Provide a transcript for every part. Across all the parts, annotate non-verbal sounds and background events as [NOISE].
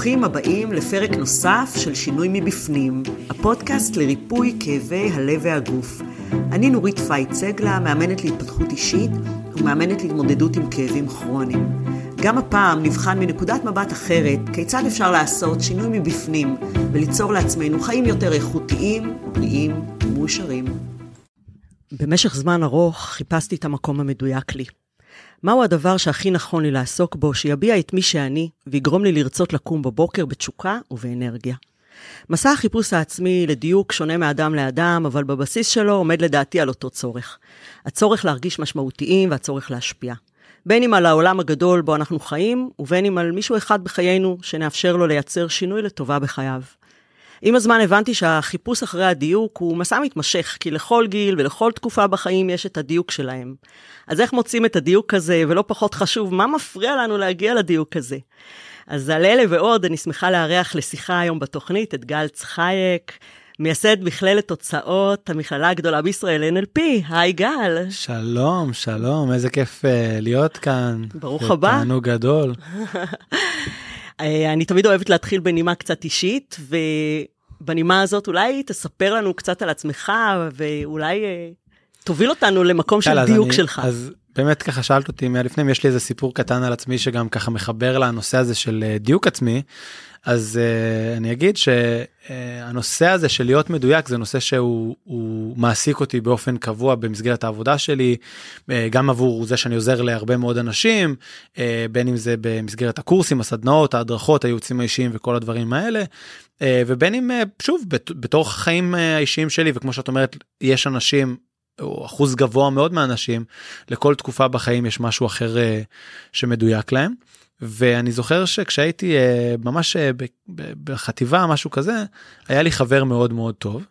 ברוכים הבאים לפרק נוסף של שינוי מבפנים, הפודקאסט לריפוי כאבי הלב והגוף. אני נורית פייט סגלה, מאמנת להתפתחות אישית ומאמנת להתמודדות עם כאבים כרוניים. גם הפעם נבחן מנקודת מבט אחרת כיצד אפשר לעשות שינוי מבפנים וליצור לעצמנו חיים יותר איכותיים, בריאים ומאושרים. במשך זמן ארוך חיפשתי את המקום המדויק לי. מהו הדבר שהכי נכון לי לעסוק בו, שיביע את מי שאני, ויגרום לי לרצות לקום בבוקר בתשוקה ובאנרגיה. מסע החיפוש העצמי לדיוק שונה מאדם לאדם, אבל בבסיס שלו עומד לדעתי על אותו צורך. הצורך להרגיש משמעותיים והצורך להשפיע. בין אם על העולם הגדול בו אנחנו חיים, ובין אם על מישהו אחד בחיינו שנאפשר לו לייצר שינוי לטובה בחייו. עם הזמן הבנתי שהחיפוש אחרי הדיוק הוא מסע מתמשך, כי לכל גיל ולכל תקופה בחיים יש את הדיוק שלהם. אז איך מוצאים את הדיוק הזה, ולא פחות חשוב, מה מפריע לנו להגיע לדיוק הזה? אז על אלה ועוד, אני שמחה לארח לשיחה היום בתוכנית את גל צחייק, מייסד מכללת תוצאות, המכללה הגדולה בישראל, NLP. היי גל. שלום, שלום, איזה כיף uh, להיות כאן. ברוך הבא. תענוג גדול. [LAUGHS] אה, אני תמיד אוהבת להתחיל בנימה קצת אישית, ובנימה הזאת אולי תספר לנו קצת על עצמך, ואולי אה, תוביל אותנו למקום של דיוק אני, שלך. אז באמת ככה שאלת אותי מהלפנים, יש לי איזה סיפור קטן על עצמי שגם ככה מחבר לנושא הזה של אה, דיוק עצמי. אז uh, אני אגיד שהנושא הזה של להיות מדויק זה נושא שהוא מעסיק אותי באופן קבוע במסגרת העבודה שלי, uh, גם עבור זה שאני עוזר להרבה מאוד אנשים, uh, בין אם זה במסגרת הקורסים, הסדנאות, ההדרכות, הייעוצים האישיים וכל הדברים האלה, ובין אם uh, שוב בתור החיים האישיים שלי וכמו שאת אומרת יש אנשים או אחוז גבוה מאוד מהאנשים לכל תקופה בחיים יש משהו אחר שמדויק להם. ואני זוכר שכשהייתי ממש בחטיבה משהו כזה היה לי חבר מאוד מאוד טוב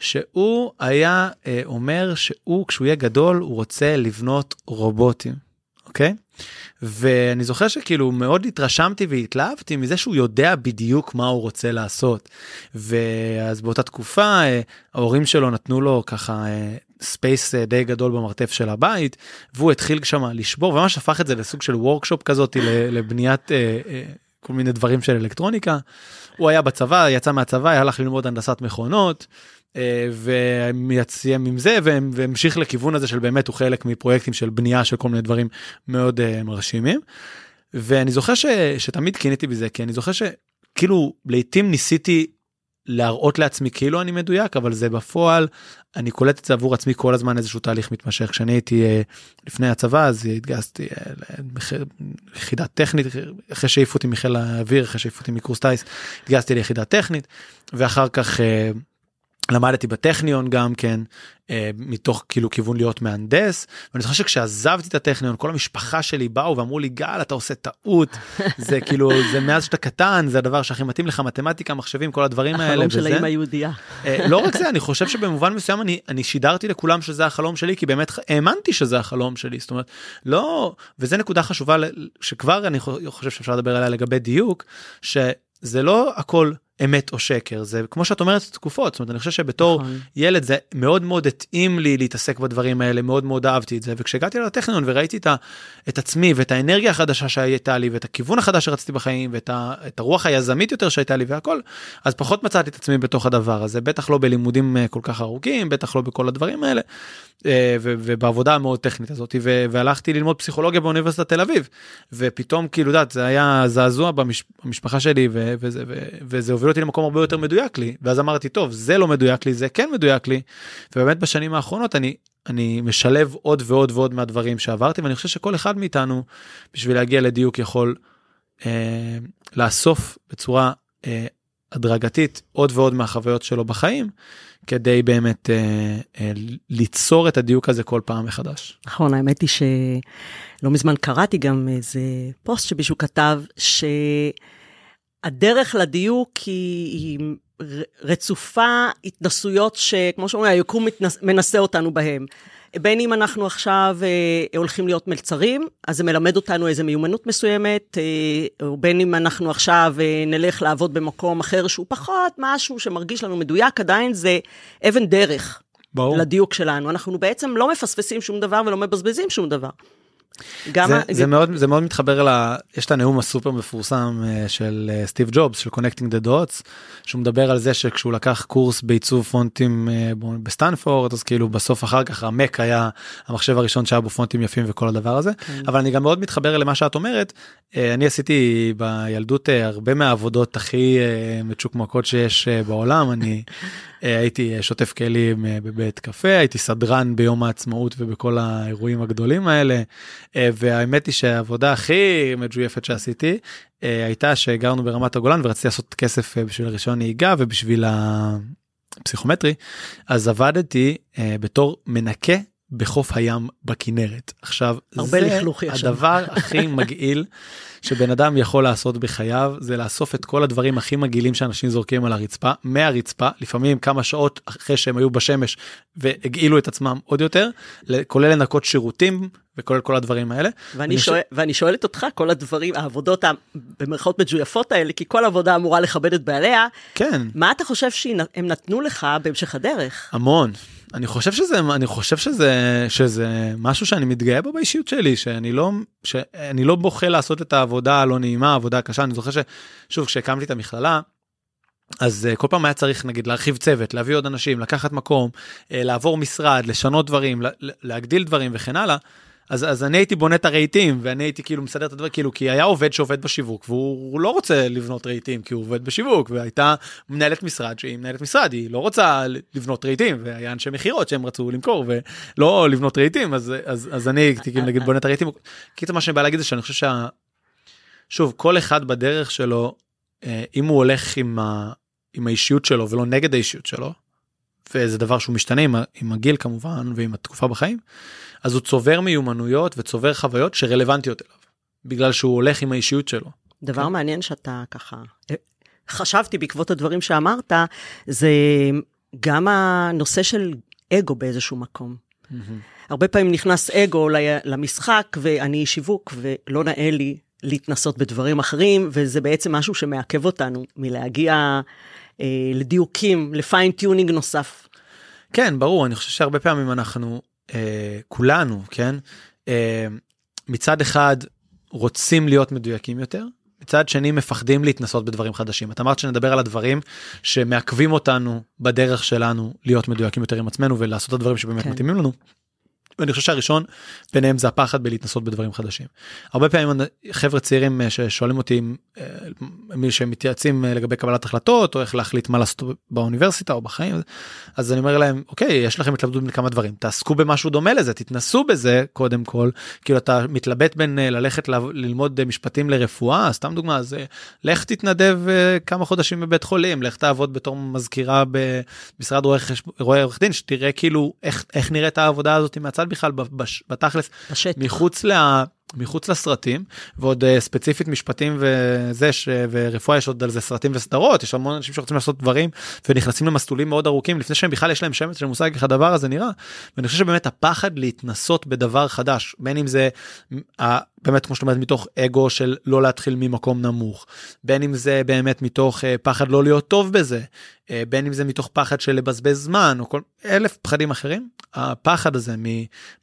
שהוא היה אומר שהוא כשהוא יהיה גדול הוא רוצה לבנות רובוטים אוקיי. ואני זוכר שכאילו מאוד התרשמתי והתלהבתי מזה שהוא יודע בדיוק מה הוא רוצה לעשות. ואז באותה תקופה ההורים שלו נתנו לו ככה space אה, די גדול במרתף של הבית והוא התחיל שם לשבור וממש הפך את זה לסוג של workshop כזאת לבניית אה, אה, כל מיני דברים של אלקטרוניקה. הוא היה בצבא יצא מהצבא הלך ללמוד הנדסת מכונות. ומייצאים עם זה והמשיך לכיוון הזה של באמת הוא חלק מפרויקטים של בנייה של כל מיני דברים מאוד מרשימים. ואני זוכר ש, שתמיד קינאתי בזה כי אני זוכר שכאילו לעתים ניסיתי להראות לעצמי כאילו אני מדויק אבל זה בפועל אני קולט את זה עבור עצמי כל הזמן איזשהו תהליך מתמשך כשאני הייתי אה, לפני הצבא אז התגייסתי ליחידה אה, טכנית אחרי שהעיפו אותי מחיל האוויר אחרי שהעיפו אותי מקורס טיס התגייסתי ליחידה טכנית ואחר כך. למדתי בטכניון גם כן אה, מתוך כאילו כיוון להיות מהנדס ואני זוכר שכשעזבתי את הטכניון כל המשפחה שלי באו ואמרו לי גל אתה עושה טעות [LAUGHS] זה כאילו זה מאז שאתה קטן זה הדבר שהכי מתאים לך מתמטיקה מחשבים כל הדברים האלה. החלום של האמא היהודייה. אה, לא רק זה אני חושב שבמובן מסוים אני אני שידרתי לכולם שזה החלום שלי כי באמת האמנתי שזה החלום שלי זאת אומרת לא וזה נקודה חשובה שכבר אני חושב שאפשר לדבר עליה לגבי דיוק שזה לא הכל אמת או שקר. זה כמו שאת אומרת תקופות. זאת אומרת אני חושב שבתור נכון. ילד זה מאוד מאוד התאים לי להתעסק בדברים האלה מאוד מאוד אהבתי את זה. וכשהגעתי לטכניון וראיתי את, ה, את עצמי ואת האנרגיה החדשה שהייתה לי ואת הכיוון החדש שרציתי בחיים ואת ה, הרוח היזמית יותר שהייתה לי והכל אז פחות מצאתי את עצמי בתוך הדבר הזה. בטח לא בלימודים אה, כל כך ארוכים בטח לא בכל הדברים האלה ובעבודה המאוד טכנית הזאת והלכתי ללמוד פסיכולוגיה באוניברסיטת תל אביב. ופתאום כאילו יודעת זה היה זעזוע במשפחה שלי וזה, וזה הוביל אותי למקום הרבה יותר מדויק לי. ואז אמרתי טוב זה לא מדויק לי זה כן מדויק לי. ובאמת בשנים האחרונות אני אני משלב עוד ועוד ועוד מהדברים שעברתי ואני חושב שכל אחד מאיתנו בשביל להגיע לדיוק יכול אה, לאסוף בצורה אה, הדרגתית עוד ועוד מהחוויות שלו בחיים כדי באמת אה, אה, ליצור את הדיוק הזה כל פעם מחדש. נכון האמת היא שלא מזמן קראתי גם איזה פוסט שמישהו כתב ש. הדרך לדיוק היא, היא רצופה התנסויות שכמו שאומרים, היקום מתנס, מנסה אותנו בהם. בין אם אנחנו עכשיו אה, הולכים להיות מלצרים, אז זה מלמד אותנו איזו מיומנות מסוימת, אה, או בין אם אנחנו עכשיו אה, נלך לעבוד במקום אחר שהוא פחות משהו שמרגיש לנו מדויק, עדיין זה אבן דרך. ברור. לדיוק שלנו. אנחנו בעצם לא מפספסים שום דבר ולא מבזבזים שום דבר. גם זה, ה- זה, מאוד, זה מאוד מתחבר ל... יש את הנאום הסופר מפורסם אה, של אה, סטיב ג'ובס, של Connecting the Dots, שהוא מדבר על זה שכשהוא לקח קורס בעיצוב פונטים אה, בסטנפורד, אז כאילו בסוף אחר כך המק היה המחשב הראשון שהיה בו פונטים יפים וכל הדבר הזה. כן. אבל אני גם מאוד מתחבר למה שאת אומרת. אני עשיתי בילדות הרבה מהעבודות הכי מצ'וקמקות שיש בעולם. אני הייתי אה, שוטף כלים אה, בבית קפה, הייתי סדרן ביום העצמאות ובכל האירועים הגדולים האלה. אה, והאמת היא שהעבודה הכי מג'ויפת שעשיתי הייתה שגרנו ברמת הגולן ורציתי לעשות כסף בשביל רישיון נהיגה ובשביל הפסיכומטרי. אז עבדתי בתור מנקה בחוף הים בכנרת. עכשיו, הרבה זה לכלוך יש שם. הדבר [LAUGHS] הכי מגעיל שבן אדם יכול לעשות בחייו זה לאסוף את כל הדברים הכי מגעילים שאנשים זורקים על הרצפה מהרצפה לפעמים כמה שעות אחרי שהם היו בשמש והגעילו את עצמם עוד יותר כולל לנקות שירותים וכל כל הדברים האלה. ואני, אני שואל, ואני שואלת אותך, כל הדברים, העבודות במרכאות מג'ויפות האלה, כי כל עבודה אמורה לכבד את בעליה, כן מה אתה חושב שהם נתנו לך בהמשך הדרך? המון. אני חושב שזה אני חושב שזה שזה משהו שאני מתגאה בו באישיות שלי שאני לא שאני לא בוכה לעשות את העבודה הלא נעימה העבודה הקשה אני זוכר ששוב כשהקמתי את המכללה. אז uh, כל פעם היה צריך נגיד להרחיב צוות להביא עוד אנשים לקחת מקום uh, לעבור משרד לשנות דברים לה, להגדיל דברים וכן הלאה. אז, אז אני הייתי בונה את הרהיטים ואני הייתי כאילו מסדר את הדברים כאילו כי היה עובד שעובד בשיווק והוא לא רוצה לבנות רהיטים כי הוא עובד בשיווק והייתה מנהלת משרד שהיא מנהלת משרד היא לא רוצה לבנות רהיטים והיה אנשי מכירות שהם רצו למכור ולא לבנות רהיטים אז אז אז אני הייתי כאילו נגיד בונה את הרהיטים. קיצור מה שאני בא להגיד זה שאני חושב שה... שוב כל אחד בדרך שלו אה, אם הוא הולך עם, ה... עם האישיות שלו ולא נגד האישיות שלו. וזה דבר שהוא משתנה עם, עם הגיל כמובן ועם התקופה בחיים אז הוא צובר מיומנויות וצובר חוויות שרלוונטיות אליו בגלל שהוא הולך עם האישיות שלו. דבר כן. מעניין שאתה ככה, אה, חשבתי בעקבות הדברים שאמרת, זה גם הנושא של אגו באיזשהו מקום. הרבה פעמים נכנס אגו למשחק, ואני איש שיווק, ולא נאה לי להתנסות בדברים אחרים, וזה בעצם משהו שמעכב אותנו מלהגיע לדיוקים, ל fine-tuning נוסף. כן ברור אני חושב שהרבה פעמים אנחנו אה, כולנו כן אה, מצד אחד רוצים להיות מדויקים יותר מצד שני מפחדים להתנסות בדברים חדשים את אמרת שנדבר על הדברים שמעכבים אותנו בדרך שלנו להיות מדויקים יותר עם עצמנו ולעשות את הדברים שבאמת כן. מתאימים לנו. ואני חושב שהראשון ביניהם זה הפחד בלהתנסות בדברים חדשים. הרבה פעמים חבר'ה צעירים אה, ששואלים אותי אה, מי שמתייעצים אה, לגבי קבלת החלטות או איך להחליט מה לעשות באוניברסיטה או בחיים אז אני אומר להם אוקיי יש לכם התלבטות מכמה דברים תעסקו במשהו דומה לזה תתנסו בזה קודם כל כאילו אתה מתלבט בין ללכת ללמוד משפטים לרפואה סתם דוגמה אז לך תתנדב כמה חודשים בבית חולים לך תעבוד בתור מזכירה במשרד רואה עורך דין שתראה כאילו איך איך נראית העבודה הזאת מהצד בכלל ב- בש- בתכלס בשטח. מחוץ ל... מחוץ לסרטים ועוד uh, ספציפית משפטים וזה ש... ורפואה יש עוד על זה סרטים וסדרות יש המון אנשים שרוצים לעשות דברים ונכנסים למסלולים מאוד ארוכים לפני שהם בכלל יש להם שמץ של מושג איך הדבר הזה נראה. ואני חושב שבאמת הפחד להתנסות בדבר חדש בין אם זה באמת כמו שאת אומרת מתוך אגו של לא להתחיל ממקום נמוך בין אם זה באמת מתוך uh, פחד לא להיות טוב בזה uh, בין אם זה מתוך פחד של לבזבז זמן או כל אלף פחדים אחרים הפחד הזה מ...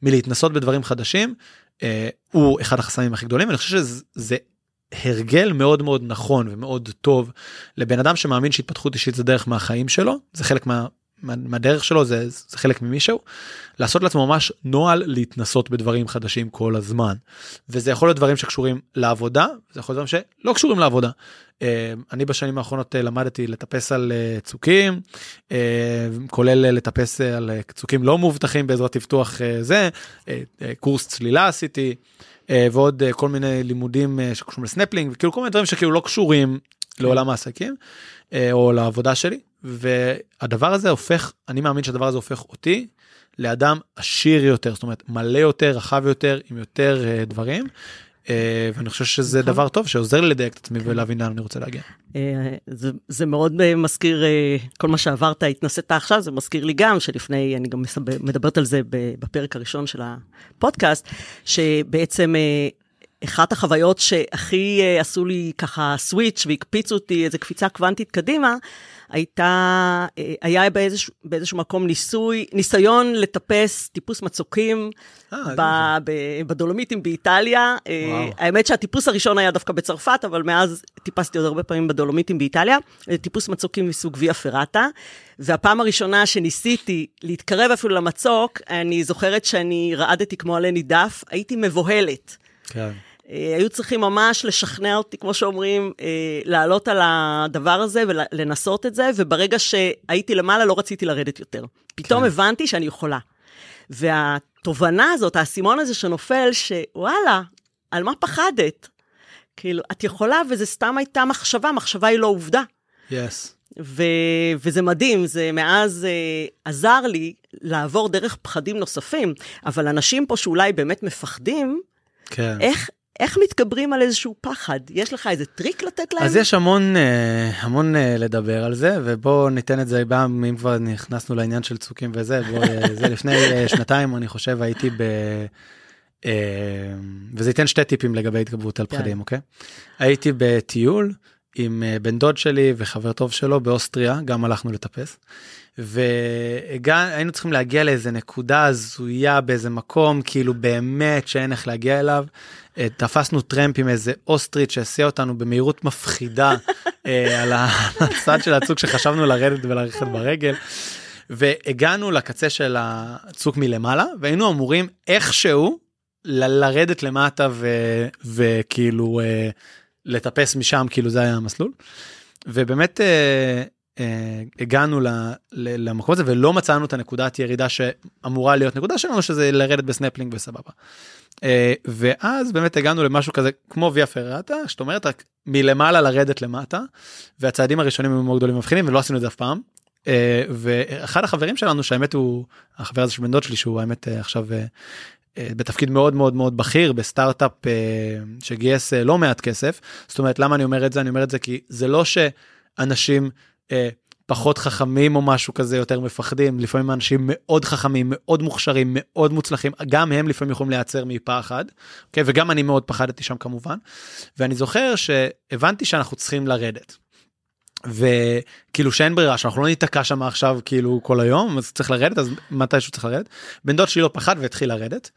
מלהתנסות בדברים חדשים אה, הוא אחד החסמים הכי גדולים אני חושב שזה הרגל מאוד מאוד נכון ומאוד טוב לבן אדם שמאמין שהתפתחות אישית זה דרך מהחיים שלו זה חלק מה, מהדרך שלו זה, זה חלק ממישהו לעשות לעצמו ממש נוהל להתנסות בדברים חדשים כל הזמן וזה יכול להיות דברים שקשורים לעבודה זה יכול להיות דברים שלא קשורים לעבודה. אה, אני בשנים האחרונות אה, למדתי לטפס על אה, צוקים כולל לטפס על צוקים לא מאובטחים בעזרת טפתוח זה קורס צלילה עשיתי ועוד כל מיני לימודים שקשורים לסנפלינג וכאילו כל מיני דברים שכאילו לא קשורים לעולם העסקים או לעבודה שלי והדבר הזה הופך אני מאמין שהדבר הזה הופך אותי לאדם עשיר יותר זאת אומרת מלא יותר רחב יותר עם יותר אה, דברים. אה, ואני חושב שזה נכון. דבר טוב שעוזר לי לדייק את עצמי ולהבין לאן אני רוצה להגיע. אה, זה, זה מאוד אה, מזכיר, אה, כל מה שעברת, התנסית עכשיו, זה מזכיר לי גם שלפני, אני גם מסב- מדברת על זה בפרק הראשון של הפודקאסט, שבעצם אה, אחת החוויות שהכי אה, עשו לי ככה סוויץ' והקפיצו אותי איזה קפיצה קוונטית קדימה, הייתה, אה, היה באיזשהו, באיזשהו מקום ניסוי, ניסיון לטפס טיפוס מצוקים 아, ב, ב, בדולומיטים באיטליה. וואו. האמת שהטיפוס הראשון היה דווקא בצרפת, אבל מאז טיפסתי עוד הרבה פעמים בדולומיטים באיטליה. טיפוס מצוקים מסוג ויה פרטה. והפעם הראשונה שניסיתי להתקרב אפילו למצוק, אני זוכרת שאני רעדתי כמו עלה נידף, הייתי מבוהלת. כן. אה, היו צריכים ממש לשכנע אותי, כמו שאומרים, אה, לעלות על הדבר הזה ולנסות את זה, וברגע שהייתי למעלה לא רציתי לרדת יותר. פתאום כן. הבנתי שאני יכולה. והתובנה הזאת, האסימון הזה שנופל, שוואלה, על מה פחדת? כאילו, את יכולה, וזה סתם הייתה מחשבה, מחשבה היא לא עובדה. Yes. Yes. ו- וזה מדהים, זה מאז uh, עזר לי לעבור דרך פחדים נוספים, אבל אנשים פה שאולי באמת מפחדים, כן. איך, איך מתגברים על איזשהו פחד? יש לך איזה טריק לתת להם? אז יש המון, אה, המון אה, לדבר על זה, ובואו ניתן את זה, אם כבר נכנסנו לעניין של צוקים וזה, בוא, אה, [LAUGHS] זה לפני שנתיים, אני חושב, הייתי ב... וזה ייתן שתי טיפים לגבי התגברות על כן. פחדים, אוקיי? הייתי בטיול עם בן דוד שלי וחבר טוב שלו באוסטריה, גם הלכנו לטפס. והיינו צריכים להגיע לאיזה נקודה הזויה באיזה מקום כאילו באמת שאין איך להגיע אליו. אה, תפסנו טרמפ עם איזה אוסטרית שהסיע אותנו במהירות מפחידה אה, על הצד של הצוק שחשבנו לרדת וללכת ברגל. והגענו לקצה של הצוק מלמעלה והיינו אמורים איכשהו ל- לרדת למטה ו- וכאילו אה, לטפס משם כאילו זה היה המסלול. ובאמת הגענו למקום הזה ולא מצאנו את הנקודת ירידה שאמורה להיות נקודה שלנו שזה לרדת בסנפלינג וסבבה. אה, ואז באמת הגענו למשהו כזה כמו via ferrata שאת אומרת מלמעלה לרדת למטה והצעדים הראשונים היו מאוד גדולים מבחינים ולא עשינו את זה אף פעם. אה, ואחד החברים שלנו שהאמת הוא החבר הזה של בן דוד שלי שהוא האמת עכשיו בתפקיד מאוד מאוד מאוד בכיר בסטארט-אפ שגייס לא מעט כסף זאת אומרת למה אני אומר את זה אני אומר את זה כי זה לא שאנשים אה, פחות חכמים או משהו כזה יותר מפחדים. לפעמים אנשים מאוד חכמים מאוד מוכשרים מאוד מוצלחים. גם הם לפעמים יכולים להיעצר מפחד אוקיי? וגם אני מאוד פחדתי שם כמובן. ואני זוכר שהבנתי שאנחנו צריכים לרדת. וכאילו שאין ברירה שאנחנו לא ניתקע שם עכשיו כאילו כל היום אז צריך לרדת אז מתישהו צריך לרדת. בן דוד שלי לא פחד והתחיל לרדת.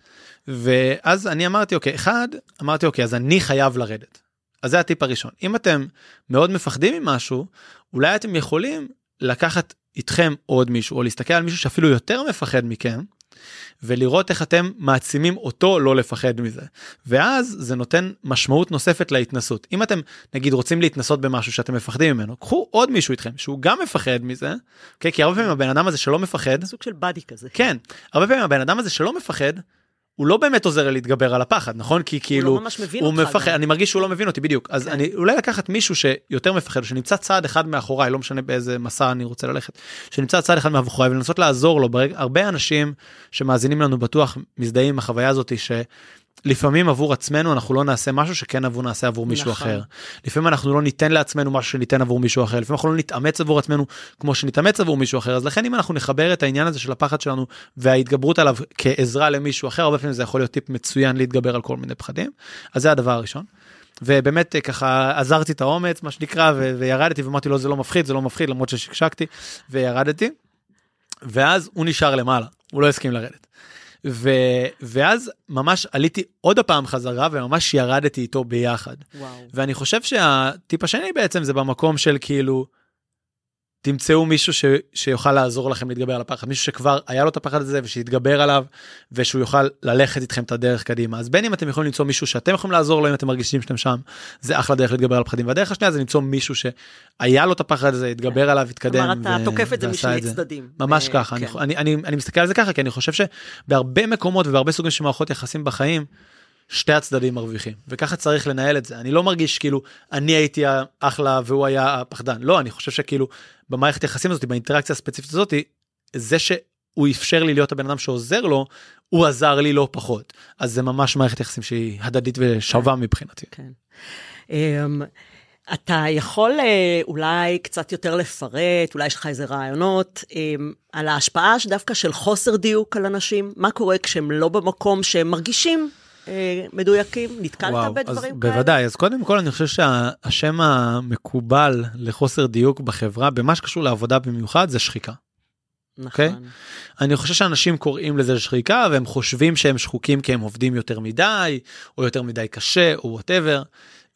ואז אני אמרתי אוקיי אחד אמרתי אוקיי אז אני חייב לרדת. אז זה הטיפ הראשון. אם אתם מאוד מפחדים ממשהו אולי אתם יכולים לקחת איתכם עוד מישהו או להסתכל על מישהו שאפילו יותר מפחד מכם ולראות איך אתם מעצימים אותו לא לפחד מזה. ואז זה נותן משמעות נוספת להתנסות. אם אתם נגיד רוצים להתנסות במשהו שאתם מפחדים ממנו קחו עוד מישהו איתכם שהוא גם מפחד מזה okay, כי הרבה פעמים הבן אדם הזה שלא מפחד סוג של באדי כזה. כן הרבה פעמים הבן אדם הזה שלא מפחד הוא לא באמת עוזר לי להתגבר על הפחד נכון? כי כאילו הוא לא ממש מבין הוא מפחד אני מרגיש שהוא לא מבין אותי בדיוק. אז כן. אני אולי לקחת מישהו שיותר מפחד שנמצא צעד אחד מאחוריי לא משנה באיזה מסע אני רוצה ללכת שנמצא צעד אחד מאחוריי ולנסות לעזור לו. ברג... הרבה אנשים שמאזינים לנו בטוח מזדהים עם החוויה הזאתי ש... לפעמים עבור עצמנו אנחנו לא נעשה משהו שכן עבור נעשה עבור מישהו נכון. אחר. לפעמים אנחנו לא ניתן לעצמנו משהו שניתן עבור מישהו אחר לפעמים אנחנו לא נתאמץ עבור עצמנו כמו שנתאמץ עבור מישהו אחר אז לכן אם אנחנו נחבר את העניין הזה של הפחד שלנו וההתגברות עליו כעזרה למישהו אחר הרבה פעמים זה יכול להיות טיפ מצוין להתגבר על כל מיני פחדים אז זה הדבר הראשון. ובאמת ככה עזרתי את האומץ מה שנקרא וירדתי ואמרתי לו זה לא מפחיד זה לא מפחיד למרות ששקשקתי וירדתי. ואז הוא נשאר למעלה הוא לא הסכים לרדת. ו, ואז ממש עליתי עוד הפעם חזרה וממש ירדתי איתו ביחד. וואו. ואני חושב שהטיפ השני בעצם זה במקום של כאילו, תמצאו מישהו ש, שיוכל לעזור לכם להתגבר על הפחד, מישהו שכבר היה לו את הפחד הזה ושיתגבר עליו ושהוא יוכל ללכת איתכם את הדרך קדימה. אז בין אם אתם יכולים למצוא מישהו שאתם יכולים לעזור לו אם אתם מרגישים שאתם שם, זה אחלה דרך להתגבר על פחדים. והדרך השנייה זה למצוא מישהו שהיה לו את הפחד הזה, התגבר עליו, התקדם. כלומר אתה תוקף את זה משני צדדים. ממש ככה, כן. אני, אני, אני, אני מסתכל על זה ככה כי אני חושב שבהרבה מקומות ובהרבה סוגים של מערכות יחסים בחיים, שתי הצדדים מרוויחים וככה צריך לנהל את זה אני לא מרגיש כאילו אני הייתי אחלה והוא היה הפחדן לא אני חושב שכאילו במערכת יחסים הזאת באינטראקציה הספציפית הזאת זה שהוא אפשר לי להיות הבן אדם שעוזר לו הוא עזר לי לא פחות אז זה ממש מערכת יחסים שהיא הדדית ושווה כן. מבחינתי. כן. Um, אתה יכול אה, אולי קצת יותר לפרט, אולי יש לך איזה רעיונות, um, על ההשפעה דווקא של חוסר דיוק על אנשים? מה קורה כשהם לא במקום שהם מרגישים מדויקים? נתקלת וואו, בדברים אז כאלה? בוודאי, אז קודם כל אני חושב שהשם המקובל לחוסר דיוק בחברה, במה שקשור לעבודה במיוחד, זה שחיקה. אוקיי? נכון. אני חושב שאנשים קוראים לזה שחיקה והם חושבים שהם שחוקים כי הם עובדים יותר מדי, או יותר מדי קשה, או whatever.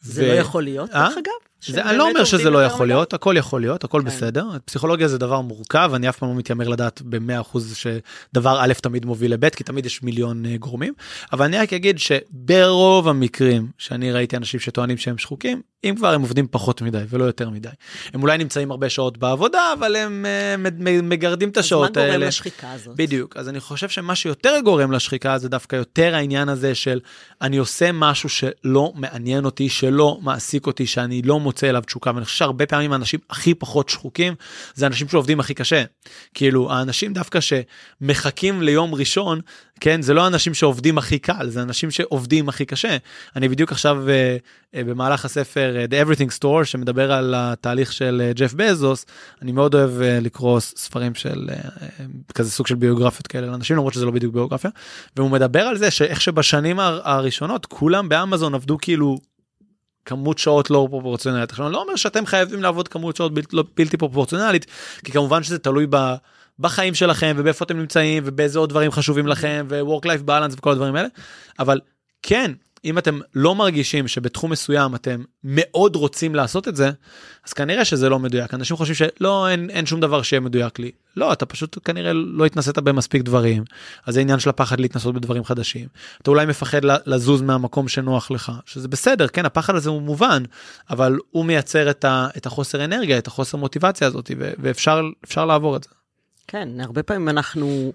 זה לא יכול להיות, אה? דרך אגב? זה, אני לא אומר שזה לא יכול? להיות, הכל יכול להיות, הכל כן. בסדר. פסיכולוגיה זה דבר מורכב, אני אף פעם לא מתיימר לדעת ב-100% שדבר א' תמיד מוביל לב', כי תמיד יש מיליון אה, גורמים, אבל אני רק אגיד שברוב המקרים שאני ראיתי אנשים שטוענים שהם שחוקים, אם כבר הם עובדים פחות מדי ולא יותר מדי. הם אולי נמצאים הרבה שעות בעבודה, אבל הם מ- מגרדים את אז השעות מה האלה. גורם לשחיקה הזאת? בדיוק אז אני חושב שמה שיותר גורם לשחיקה זה דווקא יותר העניין הזה של אני עושה משהו שלא מעניין אותי שלא מעסיק אותי שאני לא מוצא אליו תשוקה ואני חושב שהרבה פעמים האנשים הכי פחות שחוקים זה אנשים שעובדים הכי קשה כאילו האנשים דווקא שמחכים ליום ראשון כן זה לא אנשים שעובדים הכי קל זה אנשים שעובדים הכי קשה אני בדיוק עכשיו אה, אה, במהלך הספר אה, The Everything Store שמדבר על התהליך של ג'ף בזוס אני מאוד אוהב אה, לקרוא ספרים של אה, אה, כזה סוג של ביוגרפיות כאלה לאנשים למרות שזה לא בדיוק ביוגרפיה והוא מדבר על זה שאיך שבשנים הר- הראשונות כולם באמזון עבדו כאילו. כמות שעות לא פרופורציונלית. עכשיו אני לא אומר שאתם חייבים לעבוד כמות שעות בלתי, לא, בלתי פרופורציונלית כי כמובן שזה תלוי ב, בחיים שלכם ובאיפה אתם נמצאים ובאיזה עוד דברים חשובים לכם ו-work life balance וכל הדברים האלה אבל כן אם אתם לא מרגישים שבתחום מסוים אתם מאוד רוצים לעשות את זה אז כנראה שזה לא מדויק. אנשים חושבים שלא אין, אין שום דבר שיהיה מדויק לי. לא אתה פשוט כנראה לא התנסית במספיק דברים. אז זה עניין של הפחד להתנסות בדברים חדשים. אתה אולי מפחד לזוז מהמקום שנוח לך שזה בסדר כן הפחד הזה הוא מובן אבל הוא מייצר את, ה, את החוסר אנרגיה את החוסר מוטיבציה הזאת ואפשר אפשר לעבור את זה. כן, הרבה פעמים אנחנו,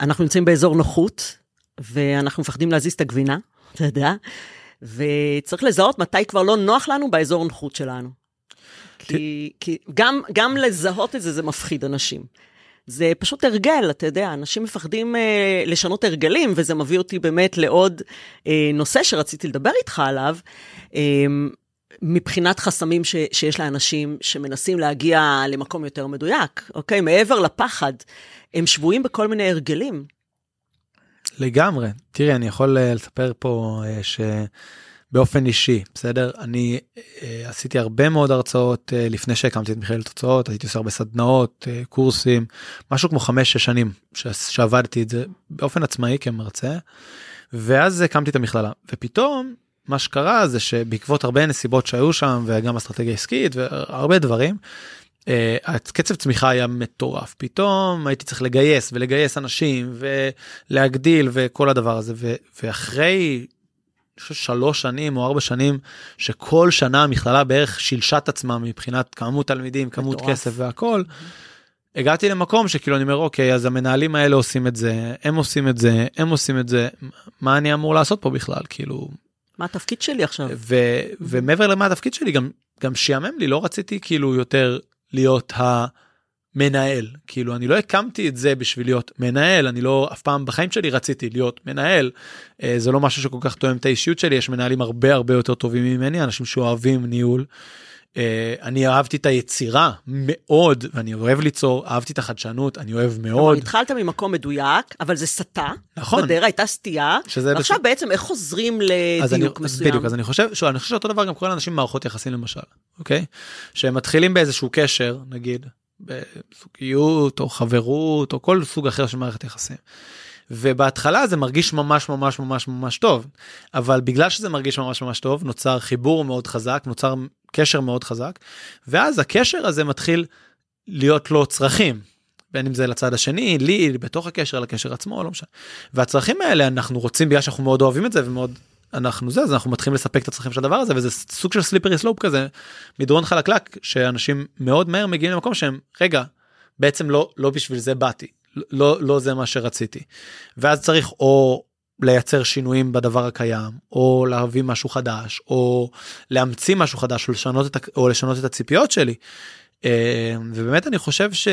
אנחנו נמצאים באזור נוחות, ואנחנו מפחדים להזיז את הגבינה, אתה יודע, וצריך לזהות מתי כבר לא נוח לנו באזור נוחות שלנו. כי, כי גם, גם לזהות את זה, זה מפחיד אנשים. זה פשוט הרגל, אתה יודע, אנשים מפחדים אה, לשנות הרגלים, וזה מביא אותי באמת לעוד אה, נושא שרציתי לדבר איתך עליו. אה, מבחינת חסמים ש, שיש לאנשים שמנסים להגיע למקום יותר מדויק, אוקיי? מעבר לפחד, הם שבויים בכל מיני הרגלים. לגמרי תראי אני יכול אה, לספר פה אה, שבאופן אישי בסדר אני אה, עשיתי הרבה מאוד הרצאות לפני שהקמתי את מכללת תוצאות הייתי עושה הרבה סדנאות קורסים משהו כמו חמש שש שנים ש- שעבדתי את זה באופן עצמאי כמרצה ואז הקמתי את המכללה ופתאום מה שקרה זה שבעקבות הרבה נסיבות שהיו שם וגם אסטרטגיה עסקית והרבה דברים. אה, הקצב צמיחה היה מטורף פתאום הייתי צריך לגייס ולגייס אנשים ולהגדיל וכל הדבר הזה ו- ואחרי שלוש שנים או ארבע שנים שכל שנה המכללה בערך שילשה את עצמה מבחינת כמות תלמידים כמות מטורף. כסף והכל. הגעתי למקום שכאילו אני אומר אוקיי אז המנהלים האלה עושים את זה הם עושים את זה הם עושים את זה מה אני אמור לעשות פה בכלל כאילו מה התפקיד שלי עכשיו? ו, ומעבר למה התפקיד שלי גם גם שיאמם לי לא רציתי כאילו יותר להיות המנהל כאילו אני לא הקמתי את זה בשביל להיות מנהל אני לא אף פעם בחיים שלי רציתי להיות מנהל אה, זה לא משהו שכל כך תואם את האישיות שלי יש מנהלים הרבה הרבה יותר טובים ממני אנשים שאוהבים ניהול. אה, אני אהבתי את היצירה מאוד ואני אוהב ליצור אהבתי את החדשנות אני אוהב כלומר, מאוד התחלת ממקום מדויק, אבל זה סטה. נכון. בדרך הייתה סטייה, ועכשיו בסדר. בעצם איך חוזרים אני, לדיוק אז מסוים? בדיוק אז אני חושב שוב, אני חושב שאותו דבר גם קורה לאנשים במערכות יחסים למשל אוקיי שהם מתחילים באיזשהו קשר נגיד בזוגיות או חברות או כל סוג אחר של מערכת יחסים. ובהתחלה זה מרגיש ממש ממש ממש ממש טוב. אבל בגלל שזה מרגיש ממש ממש טוב נוצר חיבור מאוד חזק נוצר קשר מאוד חזק ואז הקשר הזה מתחיל להיות לו צרכים. בין אם זה לצד השני לי בתוך הקשר לקשר עצמו לא משנה. והצרכים האלה אנחנו רוצים בגלל שאנחנו מאוד אוהבים את זה ומאוד אנחנו זה אז אנחנו מתחילים לספק את הצרכים של הדבר הזה וזה סוג של סליפרי סלופ כזה מדרון חלקלק שאנשים מאוד מהר מגיעים למקום שהם רגע בעצם לא לא בשביל זה באתי לא לא זה מה שרציתי ואז צריך או לייצר שינויים בדבר הקיים או להביא משהו חדש או להמציא משהו חדש או לשנות את, או לשנות את הציפיות שלי. אה, ובאמת אני חושב ש...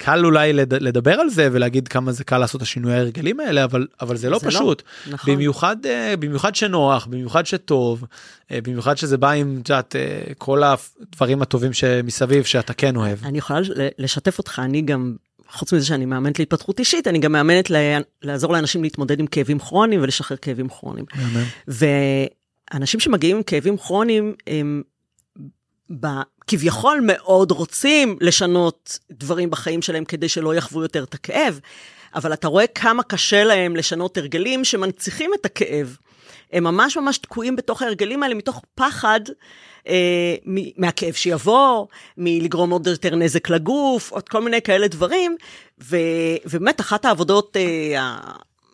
קל אולי לד- לדבר על זה ולהגיד כמה זה קל לעשות את השינוי ההרגלים האלה אבל אבל זה לא זה לא. פשוט נכון. במיוחד אה, במיוחד שנוח במיוחד שטוב אה, במיוחד שזה בא עם את אה, כל הדברים הטובים שמסביב שאתה כן אוהב. אני יכולה לשתף אותך, אני גם חוץ מזה שאני מאמנת להתפתחות אישית, אני גם מאמנת לה, לעזור לאנשים להתמודד עם כאבים כרוניים ולשחרר כאבים כרוניים. ואנשים שמגיעים עם כאבים כרוניים, הם כביכול מאוד רוצים לשנות דברים בחיים שלהם כדי שלא יחוו יותר את הכאב, אבל אתה רואה כמה קשה להם לשנות הרגלים שמנציחים את הכאב. הם ממש ממש תקועים בתוך ההרגלים האלה מתוך פחד אה, מהכאב שיבוא, מלגרום עוד יותר נזק לגוף, עוד כל מיני כאלה דברים. ו, ובאמת, אחת העבודות, אה,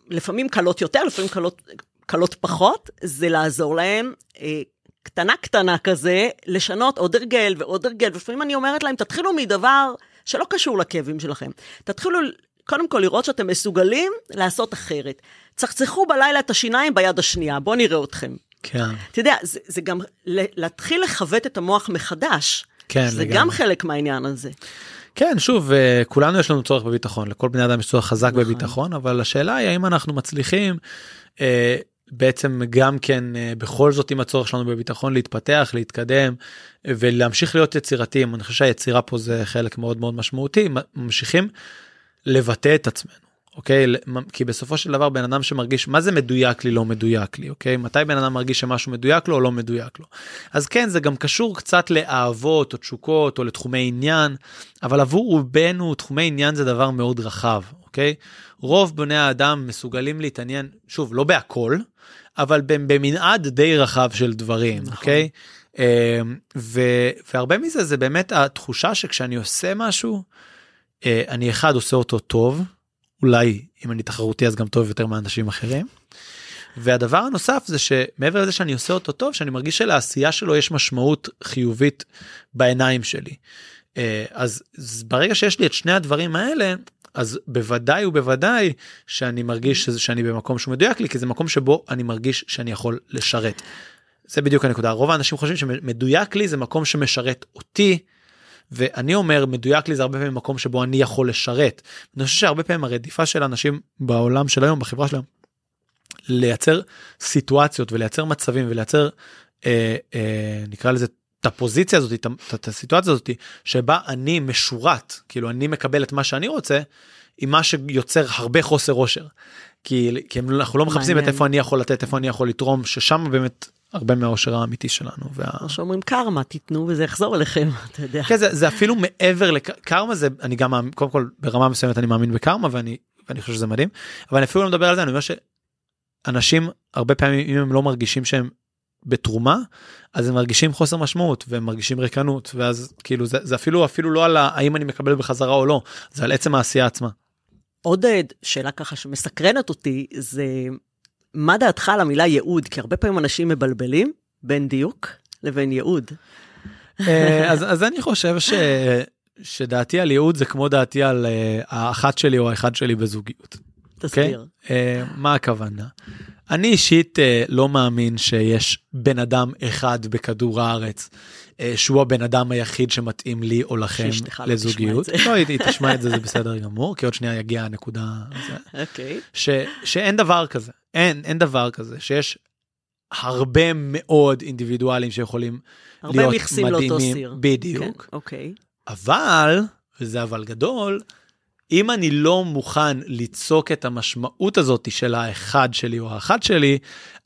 לפעמים קלות יותר, לפעמים קלות, קלות פחות, זה לעזור להם. אה, קטנה קטנה כזה, לשנות עוד הרגל ועוד הרגל, ולפעמים אני אומרת להם, תתחילו מדבר שלא קשור לכאבים שלכם. תתחילו קודם כל לראות שאתם מסוגלים לעשות אחרת. צחצחו בלילה את השיניים ביד השנייה, בואו נראה אתכם. כן. אתה יודע, זה, זה גם להתחיל לכבד את המוח מחדש. כן, זה לגמרי. גם חלק מהעניין הזה. כן, שוב, אה, כולנו יש לנו צורך בביטחון, לכל בני אדם יש צורך חזק נכון. בביטחון, אבל השאלה היא האם אנחנו מצליחים אה, בעצם גם כן אה, בכל זאת עם הצורך שלנו בביטחון להתפתח, להתקדם ולהמשיך להיות יצירתיים. אני חושב שהיצירה פה זה חלק מאוד מאוד משמעותי, ממשיכים לבטא את עצמנו. אוקיי? כי בסופו של דבר בן אדם שמרגיש מה זה מדויק לי לא מדויק לי אוקיי מתי בן אדם מרגיש שמשהו מדויק לו או לא מדויק לו. אז כן זה גם קשור קצת לאהבות או תשוקות או לתחומי עניין אבל עבור רובנו תחומי עניין זה דבר מאוד רחב אוקיי רוב בני האדם מסוגלים להתעניין שוב לא בהכל אבל במנעד די רחב של דברים נכון. אוקיי. אמ, ו, והרבה מזה זה באמת התחושה שכשאני עושה משהו אה, אני אחד עושה אותו טוב אולי אם אני תחרותי אז גם טוב יותר מאנשים אחרים. והדבר הנוסף זה שמעבר לזה שאני עושה אותו טוב שאני מרגיש שלעשייה שלו יש משמעות חיובית בעיניים שלי. אה, אז ברגע שיש לי את שני הדברים האלה אז בוודאי ובוודאי שאני מרגיש שאני במקום שהוא מדויק לי כי זה מקום שבו אני מרגיש שאני יכול לשרת. זה בדיוק הנקודה רוב האנשים חושבים שמדויק לי זה מקום שמשרת אותי ואני אומר מדויק לי זה הרבה פעמים מקום שבו אני יכול לשרת. אני חושב שהרבה פעמים הרדיפה של אנשים בעולם של היום בחברה שלהם לייצר סיטואציות ולייצר מצבים ולייצר אה, אה, נקרא לזה את הפוזיציה הזאת את, את הסיטואציה הזאת שבה אני משורת כאילו אני מקבל את מה שאני רוצה עם מה שיוצר הרבה חוסר אושר. כי, כי אנחנו לא מחפשים את איפה אני יכול לתת איפה אני יכול לתרום ששם באמת הרבה מהאושר האמיתי שלנו. וה... כמו שאומרים קרמה תיתנו וזה יחזור אליכם [LAUGHS] אתה יודע. כן זה, זה אפילו מעבר לקרמה זה אני גם קודם כל ברמה מסוימת אני מאמין בקרמה ואני ואני חושב שזה מדהים אבל אני אפילו לא מדבר על זה אני אומר שאנשים הרבה פעמים אם הם לא מרגישים שהם בתרומה אז הם מרגישים חוסר משמעות והם מרגישים ריקנות ואז כאילו זה, זה אפילו אפילו לא על האם אני מקבל בחזרה או לא זה על עצם העשייה עצמה. עוד שאלה ככה שמסקרנת אותי זה מה דעתך על המילה ייעוד? כי הרבה פעמים אנשים מבלבלים בין דיוק לבין ייעוד. אה, אז, אז אני חושב ש, שדעתי על ייעוד זה כמו דעתי על uh, האחת שלי או האחד שלי בזוגיות. תסביר. Okay? Uh, מה הכוונה? אני אישית uh, לא מאמין שיש בן אדם אחד בכדור הארץ uh, שהוא הבן אדם היחיד שמתאים לי או לכם לא לזוגיות. לא, היא תשמע את זה, זה בסדר גמור, כי עוד שנייה יגיע הנקודה. אוקיי. Okay. שאין דבר כזה. אין, אין דבר כזה, שיש הרבה מאוד אינדיבידואלים שיכולים להיות מדהימים. הרבה מכסים לאותו סיר. בדיוק. כן, אוקיי. אבל, וזה אבל גדול, אם אני לא מוכן ליצוק את המשמעות הזאת של האחד שלי או האחת שלי,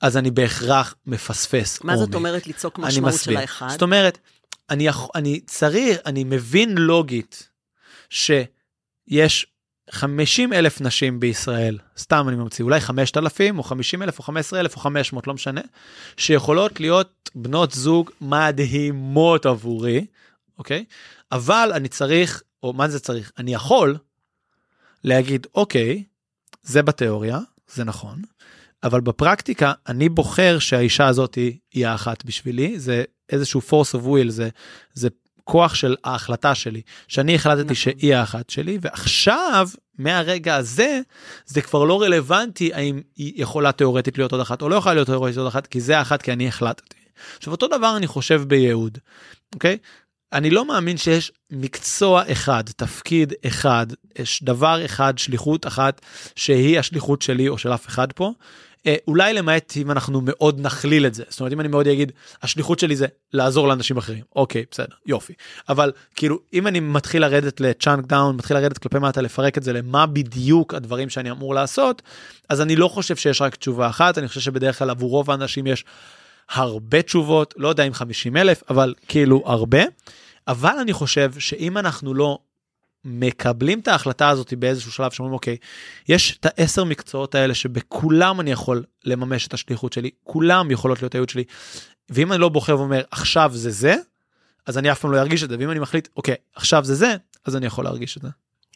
אז אני בהכרח מפספס מה עומק. זאת אומרת ליצוק משמעות של האחד? זאת אומרת, אני, אני צריך, אני מבין לוגית שיש 50 אלף נשים בישראל, סתם אני ממציא, אולי 5,000 או 50 אלף או 15 אלף או 500, לא משנה, שיכולות להיות בנות זוג מדהימות עבורי, אוקיי? אבל אני צריך, או מה זה צריך? אני יכול להגיד, אוקיי, זה בתיאוריה, זה נכון, אבל בפרקטיקה אני בוחר שהאישה הזאת היא האחת בשבילי, זה איזשהו force of will, זה, זה הכוח של ההחלטה שלי, שאני החלטתי נכון. שהיא האחת שלי, ועכשיו, מהרגע הזה, זה כבר לא רלוונטי האם היא יכולה תאורטית להיות עוד אחת או לא יכולה להיות תאורטית עוד אחת, כי זה האחת כי אני החלטתי. עכשיו אותו דבר אני חושב בייעוד, אוקיי? אני לא מאמין שיש מקצוע אחד, תפקיד אחד, יש דבר אחד, שליחות אחת, שהיא השליחות שלי או של אף אחד פה, אה, אולי למעט אם אנחנו מאוד נכליל את זה, זאת אומרת אם אני מאוד אגיד השליחות שלי זה לעזור לאנשים אחרים, אוקיי בסדר יופי, אבל כאילו אם אני מתחיל לרדת ל chunk down, מתחיל לרדת כלפי מטה לפרק את זה למה בדיוק הדברים שאני אמור לעשות, אז אני לא חושב שיש רק תשובה אחת, אני חושב שבדרך כלל עבור רוב האנשים יש הרבה תשובות, לא יודע אם 50 אלף, אבל כאילו הרבה, אבל אני חושב שאם אנחנו לא מקבלים את ההחלטה הזאת באיזשהו שלב שאומרים אוקיי יש את העשר מקצועות האלה שבכולם אני יכול לממש את השליחות שלי כולם יכולות להיות הייעוד שלי ואם אני לא בוחר ואומר עכשיו זה זה אז אני אף פעם לא ארגיש את זה ואם אני מחליט אוקיי עכשיו זה זה אז אני יכול להרגיש את זה.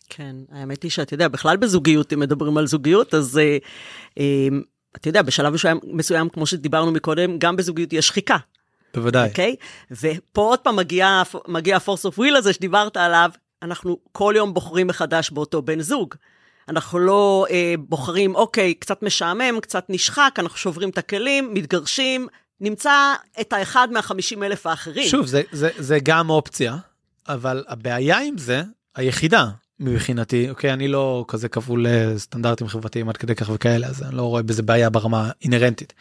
כן האמת היא שאתה יודע בכלל בזוגיות אם מדברים על זוגיות אז אה, אה, אתה יודע בשלב מסוים, מסוים כמו שדיברנו מקודם גם בזוגיות יש שחיקה. בוודאי. אוקיי? ופה עוד פעם מגיע, מגיע ה-force of will הזה שדיברת עליו, אנחנו כל יום בוחרים מחדש באותו בן זוג. אנחנו לא אה, בוחרים, אוקיי, קצת משעמם, קצת נשחק, אנחנו שוברים את הכלים, מתגרשים, נמצא את האחד מהחמישים אלף האחרים. שוב, זה, זה, זה גם אופציה, אבל הבעיה עם זה, היחידה, מבחינתי, אוקיי, אני לא כזה כבול לסטנדרטים חברתיים עד כדי כך וכאלה, אז אני לא רואה בזה בעיה ברמה אינהרנטית.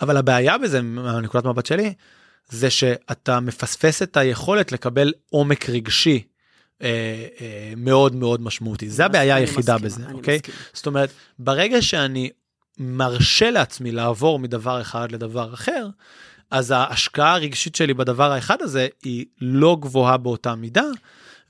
אבל הבעיה בזה, מהנקודת מבט שלי, זה שאתה מפספס את היכולת לקבל עומק רגשי אה, אה, מאוד מאוד משמעותי. זה הבעיה היחידה מסכימה, בזה, אוקיי? מסכימה. זאת אומרת, ברגע שאני מרשה לעצמי לעבור מדבר אחד לדבר אחר, אז ההשקעה הרגשית שלי בדבר האחד הזה היא לא גבוהה באותה מידה.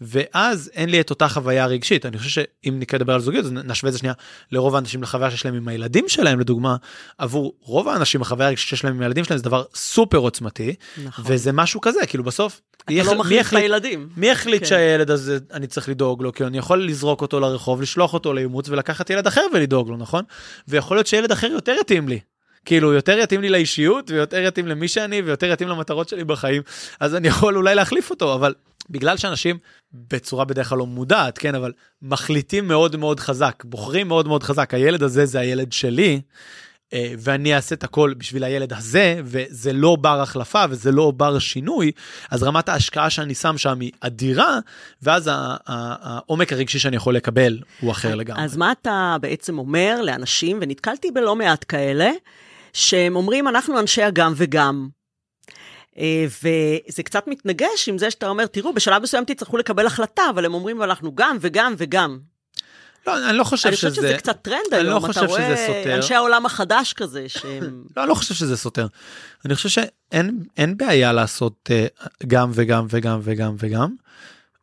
ואז אין לי את אותה חוויה רגשית אני חושב שאם נדבר על זוגיות אז נשווה את זה שנייה לרוב האנשים לחוויה שיש להם עם הילדים שלהם לדוגמה עבור רוב האנשים החוויה הרגשית שיש להם עם הילדים שלהם זה דבר סופר עוצמתי נכון. וזה משהו כזה כאילו בסוף. אתה לא מחליף את הילדים. מי החליט כן. שהילד הזה אני צריך לדאוג לו כי אני יכול לזרוק אותו לרחוב לשלוח אותו לאימוץ ולקחת ילד אחר ולדאוג לו נכון ויכול להיות שילד אחר יותר יתאים לי. כאילו יותר יתאים לי לאישיות ויותר יתאים למי שאני ויותר יתאים למטרות שלי בחיים אז אני יכול אולי להחליף אותו אבל בגלל שאנשים בצורה בדרך כלל לא מודעת כן אבל מחליטים מאוד מאוד חזק בוחרים מאוד מאוד חזק הילד הזה זה הילד שלי. אה, ואני אעשה את הכל בשביל הילד הזה וזה לא בר החלפה וזה לא בר שינוי אז רמת ההשקעה שאני שם שם היא אדירה ואז העומק הרגשי שאני יכול לקבל הוא אחר לגמרי. אז מה אתה בעצם אומר לאנשים ונתקלתי בלא מעט כאלה שהם אומרים אנחנו אנשי הגם וגם. אה, וזה קצת מתנגש עם זה שאתה אומר, תראו, בשלב מסוים תצטרכו לקבל החלטה, אבל הם אומרים, אנחנו גם וגם וגם. לא, אני לא חושב שזה... אני חושבת שזה קצת טרנד היום, לא אתה רואה אנשי העולם החדש כזה שהם... [LAUGHS] לא, אני לא חושב שזה סותר. אני חושב שאין בעיה לעשות אה, גם וגם וגם וגם וגם.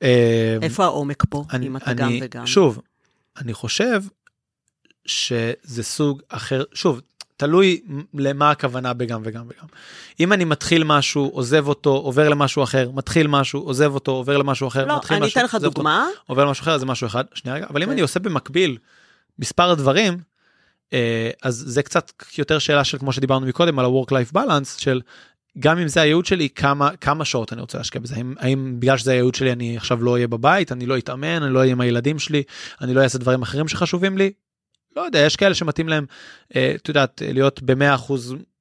אה, איפה העומק פה, אני, אם אתה אני, גם וגם? שוב, אני חושב שזה סוג אחר, שוב, תלוי למה הכוונה בגם וגם וגם. אם אני מתחיל משהו, עוזב אותו, עובר למשהו אחר, מתחיל משהו, עוזב אותו, עובר למשהו אחר, לא, מתחיל משהו, אותו, לא, אני אתן לך דוגמה. עובר למשהו אחר, זה משהו אחד, שנייה רגע, אבל אם כן. אני עושה במקביל מספר דברים, אה, אז זה קצת יותר שאלה של כמו שדיברנו מקודם על ה-work-life balance, של גם אם זה הייעוד שלי, כמה, כמה שעות אני רוצה להשקיע בזה. האם, האם בגלל שזה הייעוד שלי אני עכשיו לא אהיה בבית, אני לא אתאמן, אני לא אהיה עם הילדים שלי, אני לא אעשה דברים אחרים שחשובים לי, לא יודע, יש כאלה שמתאים להם, אה, את יודעת, להיות ב-100%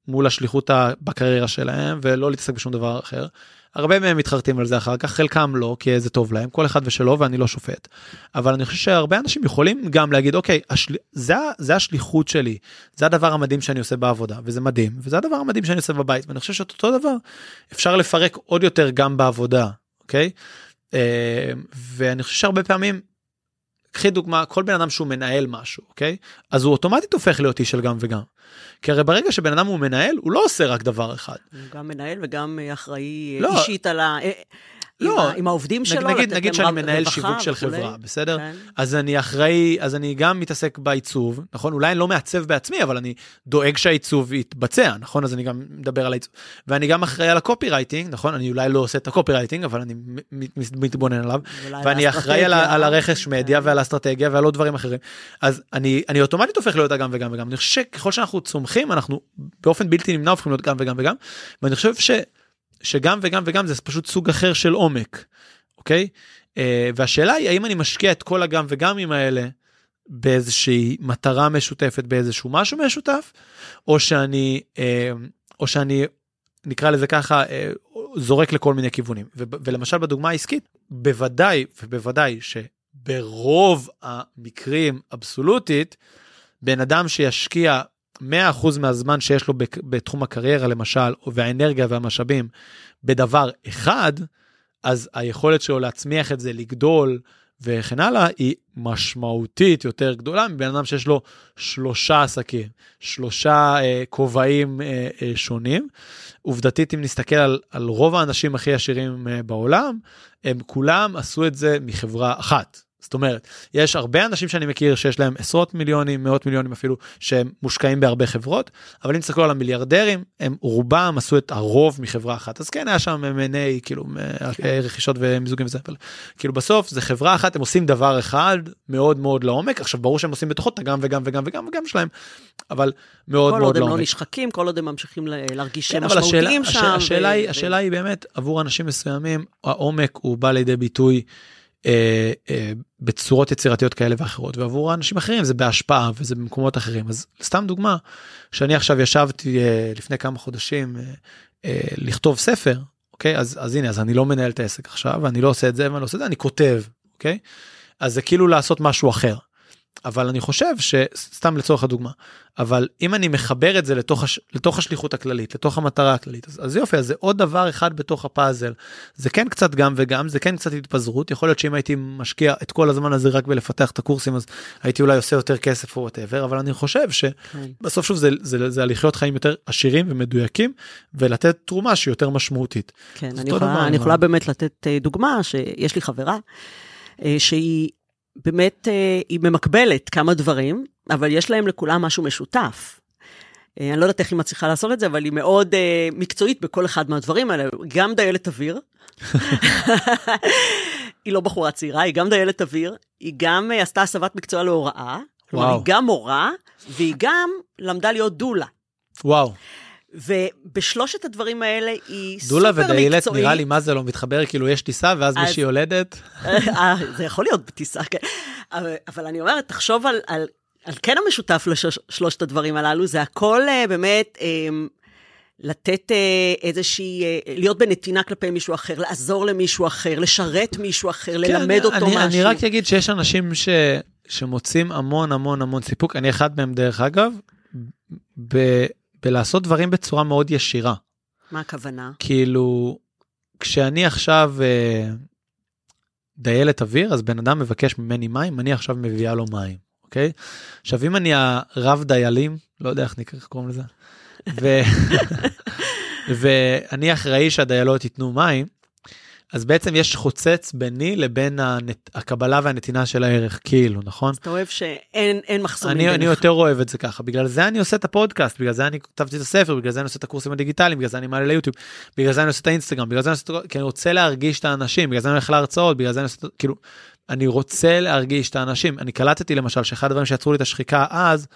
מול השליחות בקריירה שלהם ולא להתעסק בשום דבר אחר. הרבה מהם מתחרטים על זה אחר כך, חלקם לא, כי זה טוב להם, כל אחד ושלו ואני לא שופט. אבל אני חושב שהרבה אנשים יכולים גם להגיד, אוקיי, השל... זה, זה השליחות שלי, זה הדבר המדהים שאני עושה בעבודה, וזה מדהים, וזה הדבר המדהים שאני עושה בבית, ואני חושב שאת אותו דבר אפשר לפרק עוד יותר גם בעבודה, אוקיי? אה, ואני חושב שהרבה פעמים קחי דוגמה כל בן אדם שהוא מנהל משהו אוקיי אז הוא אוטומטית הופך להיות איש של גם וגם. כי הרי ברגע שבן אדם הוא מנהל הוא לא עושה רק דבר אחד. הוא גם מנהל וגם אחראי לא, אישית על ה... לא, עם, עם העובדים שלו, נגיד, נגיד שאני מנהל שיווק של חברה, בסדר? כן. אז אני אחראי, אז אני גם מתעסק בעיצוב, נכון? אולי אני לא מעצב בעצמי, אבל אני דואג שהעיצוב יתבצע, נכון? אז אני גם מדבר על העיצוב. ואני גם אחראי על ה copywriting, נכון? אני אולי לא עושה את ה copywriting, אבל אני מתבונן עליו. ואני אחראי על, על הרכש מדיה כן. ועל האסטרטגיה ועל עוד דברים אחרים. אז אני, אני אוטומטית הופך להיות הגם וגם וגם. אני חושב שככל שאנחנו צומחים, אנחנו באופן בלתי נמנע הופכים להיות גם וגם וגם. ואני חושב ש... שגם וגם וגם זה פשוט סוג אחר של עומק, אוקיי? Uh, והשאלה היא האם אני משקיע את כל הגם וגמים האלה באיזושהי מטרה משותפת, באיזשהו משהו משותף, או שאני, uh, או שאני נקרא לזה ככה, uh, זורק לכל מיני כיוונים. ולמשל בדוגמה העסקית, בוודאי ובוודאי שברוב המקרים אבסולוטית, בן אדם שישקיע 100% מהזמן שיש לו בתחום הקריירה למשל, והאנרגיה והמשאבים בדבר אחד, אז היכולת שלו להצמיח את זה, לגדול וכן הלאה, היא משמעותית יותר גדולה מבן אדם שיש לו שלושה עסקים, שלושה אה, כובעים אה, אה, שונים. עובדתית, אם נסתכל על, על רוב האנשים הכי עשירים אה, בעולם, הם כולם עשו את זה מחברה אחת. זאת אומרת, יש הרבה אנשים שאני מכיר שיש להם עשרות מיליונים, מאות מיליונים אפילו, שהם מושקעים בהרבה חברות, אבל אם תסתכלו על המיליארדרים, הם רובם עשו את הרוב מחברה אחת. אז כן, היה שם M&A, כאילו, כן. רכישות ומיזוגים וזה, אבל כאילו בסוף זה חברה אחת, הם עושים דבר אחד מאוד מאוד לעומק. עכשיו, ברור שהם עושים בתוכו את הגם וגם וגם וגם וגם שלהם, אבל מאוד מאוד לעומק. כל עוד הם לא נשחקים, כל עוד הם ממשיכים להרגיש כן, משמעותיים שם. השאלה, ו... השאלה היא באמת, עבור אנשים מסוימים, העומק הוא בא לידי ביטוי. אה, אה, בצורות יצירתיות כאלה ואחרות ועבור אנשים אחרים זה בהשפעה וזה במקומות אחרים. אז סתם דוגמה שאני עכשיו ישבתי אה, לפני כמה חודשים אה, אה, לכתוב ספר אוקיי? אז אז הנה אז אני לא מנהל את העסק עכשיו אני לא עושה את זה ואני לא עושה את זה אני כותב אוקיי? אז זה כאילו לעשות משהו אחר. אבל אני חושב שסתם לצורך הדוגמה אבל אם אני מחבר את זה לתוך, הש... לתוך השליחות הכללית לתוך המטרה הכללית אז, אז יופי אז זה עוד דבר אחד בתוך הפאזל. זה כן קצת גם וגם זה כן קצת התפזרות. יכול להיות שאם הייתי משקיע את כל הזמן הזה רק בלפתח את הקורסים אז הייתי אולי עושה יותר כסף או whatever אבל אני חושב שבסוף שוב זה, זה, זה, זה לחיות חיים יותר עשירים ומדויקים ולתת תרומה שהיא יותר משמעותית. כן אני יכולה, אני יכולה באמת לתת אה, דוגמה שיש לי חברה אה, שהיא באמת אה, היא ממקבלת כמה דברים, אבל יש להם לכולם משהו משותף. אה, אני לא יודעת איך היא מצליחה לעשות את זה, אבל היא מאוד אה, מקצועית בכל אחד מהדברים האלה. גם דיילת אוויר, [LAUGHS] היא לא בחורה צעירה, היא גם דיילת אוויר, היא גם עשתה הסבת מקצוע להוראה, כלומר, היא גם מורה, והיא גם למדה להיות דולה. וואו. ובשלושת הדברים האלה היא סופר מקצועית. דולה ודיילת נראה לי מה זה לא מתחבר, כאילו יש טיסה ואז אז... מישהי יולדת. אה, זה יכול להיות בטיסה, כן. אבל, אבל אני אומרת, תחשוב על, על, על כן המשותף לשלושת הדברים הללו, זה הכל אה, באמת... אמ, לתת אה, איזושהי, להיות בנתינה כלפי מישהו אחר, לעזור למישהו אחר, לשרת מישהו אחר, כן, ללמד אותו אני, משהו. אני רק אגיד שיש אנשים ש, שמוצאים המון המון המון סיפוק, אני אחד מהם דרך אגב, ב, בלעשות דברים בצורה מאוד ישירה. מה הכוונה? כאילו, כשאני עכשיו אה, דיילת אוויר, אז בן אדם מבקש ממני מים, אני עכשיו מביאה לו מים, אוקיי? עכשיו, אם אני הרב דיילים, לא יודע איך נקרא, איך קוראים לזה, ו... [LAUGHS] ואני אחראי שהדיילות ייתנו מים, אז בעצם יש חוצץ ביני לבין הנת... הקבלה והנתינה של הערך, כאילו, נכון? אז אתה אוהב שאין מחסומים ביניך. אני יותר אוהב את זה ככה, בגלל זה אני עושה את הפודקאסט, בגלל זה אני כתבתי את הספר, בגלל זה אני עושה את הקורסים הדיגיטליים, בגלל זה אני מעלה ליוטיוב, בגלל זה אני עושה את האינסטגרם, בגלל זה אני עושה את... כי אני רוצה להרגיש את האנשים, בגלל זה אני הולך להרצאות, בגלל זה אני עושה את... כאילו, אני רוצה להרגיש את האנשים. אני קלטתי למשל שאחד הדברים שיצרו לי את השחיקה אז,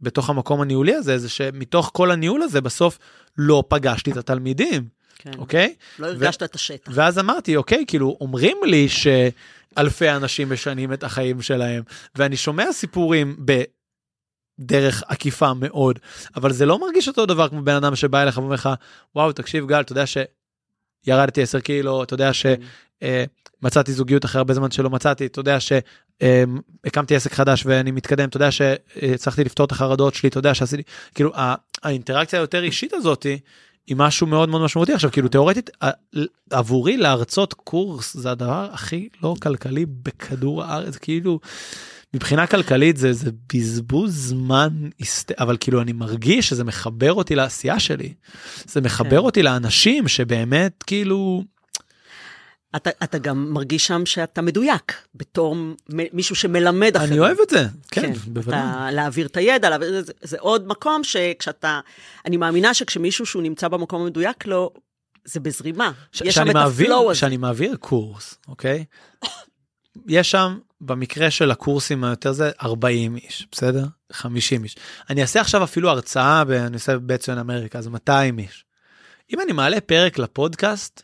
בתוך המקום הניהולי הזה, זה שמתוך כל הניהול הזה בסוף לא פגשתי את התלמידים. כן. אוקיי? לא הרגשת ו- את השטח. ואז אמרתי, אוקיי, כאילו, אומרים לי שאלפי אנשים משנים את החיים שלהם, ואני שומע סיפורים ב... דרך עקיפה מאוד, אבל זה לא מרגיש אותו דבר כמו בן אדם שבא אליך ואומר לך, וואו, תקשיב גל, אתה יודע שירדתי 10 קילו, אתה יודע שמצאתי כן. אה, זוגיות אחרי הרבה זמן שלא מצאתי, אתה יודע שהקמתי אה, עסק חדש ואני מתקדם, אתה יודע שהצלחתי לפתור את החרדות שלי, אתה יודע שעשיתי, כאילו האינטראקציה היותר אישית הזאתי, היא משהו מאוד מאוד משמעותי עכשיו כאילו תיאורטית עבורי להרצות קורס זה הדבר הכי לא כלכלי בכדור הארץ כאילו מבחינה כלכלית זה זה בזבוז זמן אבל כאילו אני מרגיש שזה מחבר אותי לעשייה שלי זה מחבר כן. אותי לאנשים שבאמת כאילו. אתה, אתה גם מרגיש שם שאתה מדויק, בתור מישהו שמלמד אחרים. אני אוהב את זה, כן, כן בוודאי. אתה, להעביר את הידע, להעביר, זה, זה עוד מקום שכשאתה, אני מאמינה שכשמישהו שהוא נמצא במקום המדויק לו, זה בזרימה. ש- יש שם את הפלואו הזה. כשאני מעביר קורס, אוקיי? יש שם, במקרה של הקורסים היותר זה, 40 איש, בסדר? 50 איש. אני אעשה עכשיו אפילו הרצאה, אני עושה בציון אמריקה, אז 200 איש. אם אני מעלה פרק לפודקאסט,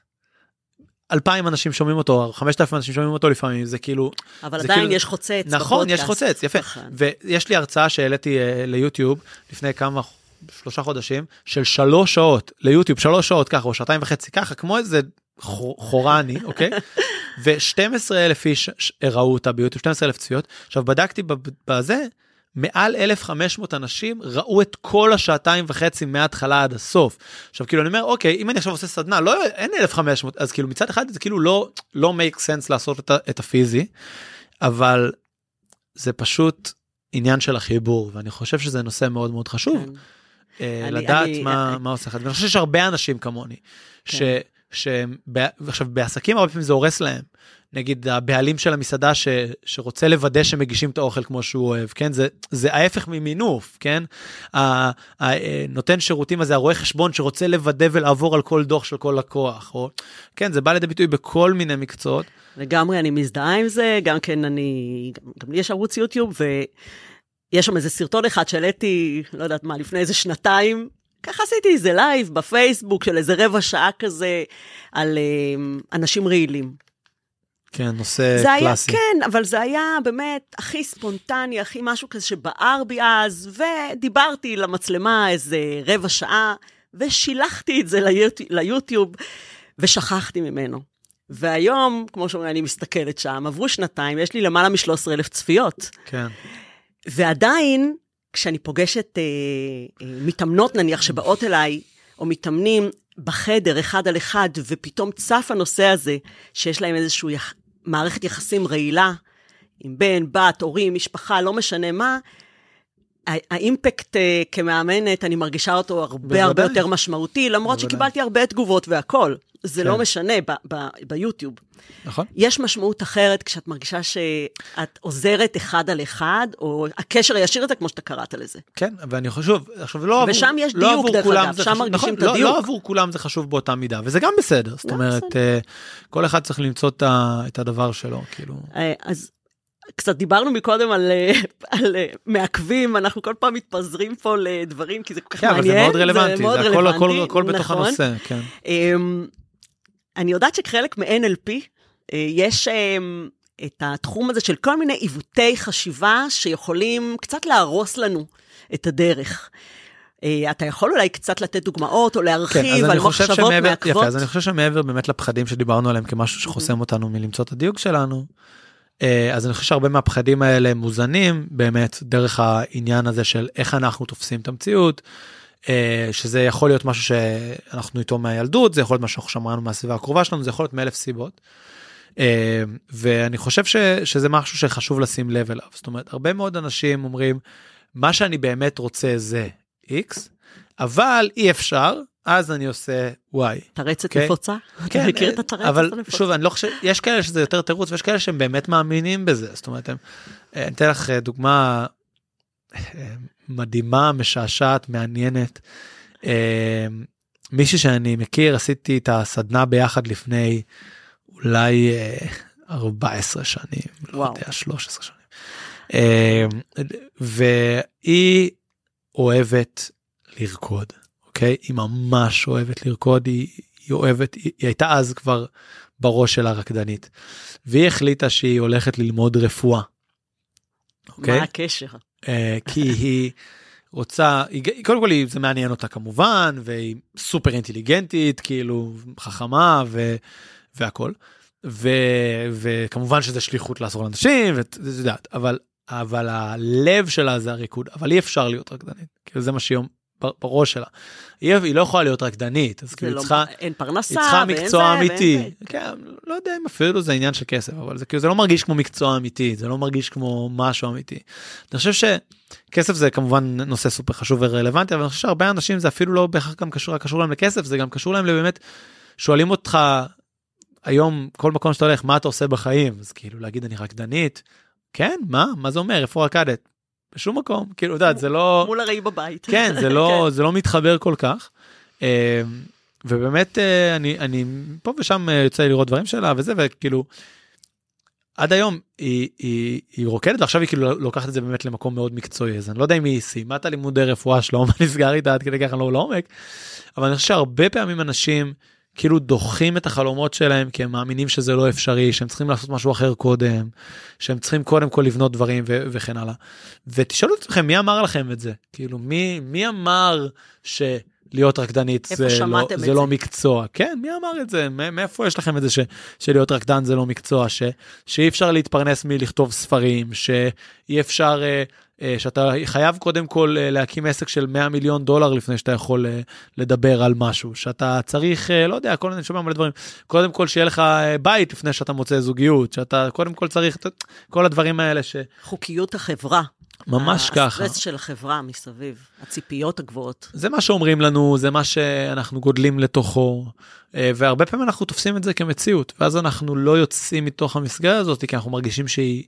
אלפיים אנשים שומעים אותו, חמשת אלפים אנשים שומעים אותו לפעמים, זה כאילו... אבל עדיין כאילו, יש חוצץ נכון, בפודקאסט. יש חוצץ, יפה. נכון. ויש לי הרצאה שהעליתי uh, ליוטיוב לפני כמה, שלושה חודשים, של שלוש שעות ליוטיוב, שלוש שעות ככה, או שעתיים וחצי ככה, כמו איזה חורני, [LAUGHS] אוקיי? ו-12 אלף איש ראו אותה ביוטיוב, 12 אלף צפיות. עכשיו בדקתי בזה, מעל 1,500 אנשים ראו את כל השעתיים וחצי מההתחלה עד הסוף. עכשיו כאילו אני אומר אוקיי אם אני עכשיו עושה סדנה לא אין 1,500 אז כאילו מצד אחד זה כאילו לא לא make sense לעשות את, את הפיזי אבל זה פשוט עניין של החיבור ואני חושב שזה נושא מאוד מאוד חשוב. כן. אה, אני, לדעת אני, מה, אני... מה עושה לך. ואני חושב שיש הרבה אנשים כמוני, כן. ש, שהם, עכשיו בעסקים הרבה פעמים זה הורס להם. נגיד הבעלים של המסעדה ש, שרוצה לוודא שמגישים את האוכל כמו שהוא אוהב, כן? זה, זה ההפך ממינוף, כן? הנותן שירותים הזה, הרואה חשבון שרוצה לוודא ולעבור על כל דוח של כל לקוח, או, כן, זה בא לידי ביטוי בכל מיני מקצועות. לגמרי, אני מזדהה עם זה, גם כן אני, גם לי יש ערוץ יוטיוב, ויש שם איזה סרטון אחד שהעליתי, לא יודעת מה, לפני איזה שנתיים, ככה עשיתי איזה live בפייסבוק של איזה רבע שעה כזה, על uh, אנשים רעילים. כן, נושא זה קלאסי. היה, כן, אבל זה היה באמת הכי ספונטני, הכי משהו כזה שבער בי אז, ודיברתי למצלמה איזה רבע שעה, ושילחתי את זה ליוטיוב, ליוטיוב ושכחתי ממנו. והיום, כמו שאומרים, אני מסתכלת שם, עברו שנתיים, יש לי למעלה מ-13,000 צפיות. כן. ועדיין, כשאני פוגשת אה, אה, מתאמנות, נניח, שבאות אליי, או מתאמנים בחדר, אחד על אחד, ופתאום צף הנושא הזה, שיש להם איזושהי יח... מערכת יחסים רעילה, עם בן, בת, הורים, משפחה, לא משנה מה, האימפקט uh, כמאמנת, אני מרגישה אותו הרבה בוודאי. הרבה יותר משמעותי, למרות בוודאי. שקיבלתי הרבה תגובות והכול. זה לא כן. לא משנה ב- ב- ביוטיוב. נכון. יש משמעות אחרת כשאת מרגישה שאת עוזרת אחד על אחד, או הקשר הישיר הזה, כמו שאתה קראת לזה. כן, ואני חושב, עכשיו לא עבור, ושם יש לא דיוק, דרך אגב, שם חשוב, מרגישים נכון, את הדיוק. לא, לא עבור כולם זה חשוב באותה מידה, וזה גם בסדר. זאת אומרת, בסדר. Uh, כל אחד צריך למצוא את הדבר שלו, כאילו. Uh, אז קצת דיברנו מקודם על, אה, על אה, מעכבים, אנחנו כל פעם מתפזרים פה לדברים, כי זה כל כך כן, מעניין. כן, אבל זה מאוד רלוונטי, זה, מאוד זה רלוונטי, הכל, הכל, הכל נכון. בתוך הנושא, כן. Um, אני יודעת שכחלק מ-NLP, uh, יש את התחום הזה של כל מיני עיוותי חשיבה שיכולים קצת להרוס לנו את הדרך. אתה יכול אולי קצת לתת דוגמאות או להרחיב כן, על מחשבות שמעבר, מעכבות? יפה, אז אני חושב שמעבר באמת לפחדים שדיברנו עליהם כמשהו שחוסם אותנו מלמצוא את הדיוק שלנו, אה, אז אני חושב שהרבה מהפחדים האלה מוזנים באמת דרך העניין הזה של איך אנחנו תופסים את המציאות. אה, שזה יכול להיות משהו שאנחנו איתו מהילדות זה יכול להיות משהו שאנחנו שמענו מהסביבה הקרובה שלנו זה יכול להיות מאלף סיבות. אה, ואני חושב ש, שזה משהו שחשוב לשים לב אליו זאת אומרת הרבה מאוד אנשים אומרים מה שאני באמת רוצה זה x אבל אי אפשר אז אני עושה וואי. טרצת okay? אוקיי? נפוצה? כן, אתה מכיר את הטרצת אבל הנפוצה? שוב, אני לא חושב, יש כאלה שזה יותר תירוץ ויש כאלה שהם באמת מאמינים בזה. זאת אומרת, הם, אני אתן לך אה, דוגמה אה, מדהימה, משעשעת, מעניינת. אה, מישהי שאני מכיר, עשיתי את הסדנה ביחד לפני אולי 14 שנים, לא וואו. לא יודע, 13 שנים. והיא אוהבת לרקוד. אוקיי? היא ממש אוהבת לרקוד, היא, היא אוהבת, היא, היא הייתה אז כבר בראש של הרקדנית. והיא החליטה שהיא הולכת ללמוד רפואה. אוקיי? מה הקשר? אה, כי היא רוצה, היא, קודם כל זה מעניין אותה כמובן, והיא סופר אינטליגנטית, כאילו חכמה ו, והכל. ו, וכמובן שזה שליחות לעזור לאנשים, ואת יודעת, אבל, אבל הלב שלה זה הריקוד, אבל אי אפשר להיות רקדנית, כאילו זה מה שהיא בראש שלה. היא, היא לא יכולה להיות רקדנית, אז כאילו לא, צריכה, אין פרנסה, היא צריכה מקצוע אמיתי. ואין כן, לא יודע אם אפילו זה עניין של כסף, אבל זה כאילו זה לא מרגיש כמו מקצוע אמיתי, זה לא מרגיש כמו משהו אמיתי. אני חושב שכסף זה כמובן נושא סופר חשוב ורלוונטי, אבל אני חושב שהרבה אנשים זה אפילו לא בהכרח גם קשור, קשור להם לכסף, זה גם קשור להם לבאמת, שואלים אותך היום כל מקום שאתה הולך מה אתה עושה בחיים, אז כאילו להגיד אני רקדנית, כן מה מה זה אומר איפה רקדת בשום מקום כאילו יודעת זה לא מול הראי בבית כן זה לא כן. זה לא מתחבר כל כך. אה, ובאמת אה, אני אני פה ושם אה, יוצא לי לראות דברים שלה וזה וכאילו. עד היום היא, היא, היא רוקדת ועכשיו היא כאילו לוקחת את זה באמת למקום מאוד מקצועי אז אני לא יודע אם היא סיימה את הלימודי רפואה שלו מה [LAUGHS] נסגר איתה עד כדי ככה לא לעומק אבל אני חושב שהרבה פעמים אנשים כאילו דוחים את החלומות שלהם כי הם מאמינים שזה לא אפשרי, שהם צריכים לעשות משהו אחר קודם, שהם צריכים קודם כל לבנות דברים ו- וכן הלאה. ותשאלו את אתכם מי אמר לכם את זה? כאילו מי, מי אמר ש... להיות רקדנית איפה זה, לא, זה זה? לא מקצוע. כן, מי אמר את זה? מא- מאיפה יש לכם את זה ש, שלהיות רקדן זה לא מקצוע? ש, שאי אפשר להתפרנס מלכתוב ספרים, שאי אפשר, אה, שאתה חייב קודם כל אה, להקים עסק של 100 מיליון דולר לפני שאתה יכול אה, לדבר על משהו, שאתה צריך, אה, לא יודע, כל אני שומע מלא דברים, קודם כל שיהיה לך אה, בית לפני שאתה מוצא זוגיות, שאתה קודם כל צריך, את- כל הדברים האלה ש... חוקיות החברה. ממש ככה. הסטרס של החברה מסביב, הציפיות הגבוהות. זה מה שאומרים לנו, זה מה שאנחנו גודלים לתוכו, אה, והרבה פעמים אנחנו תופסים את זה כמציאות, ואז אנחנו לא יוצאים מתוך המסגרת הזאת, כי אנחנו מרגישים שהיא,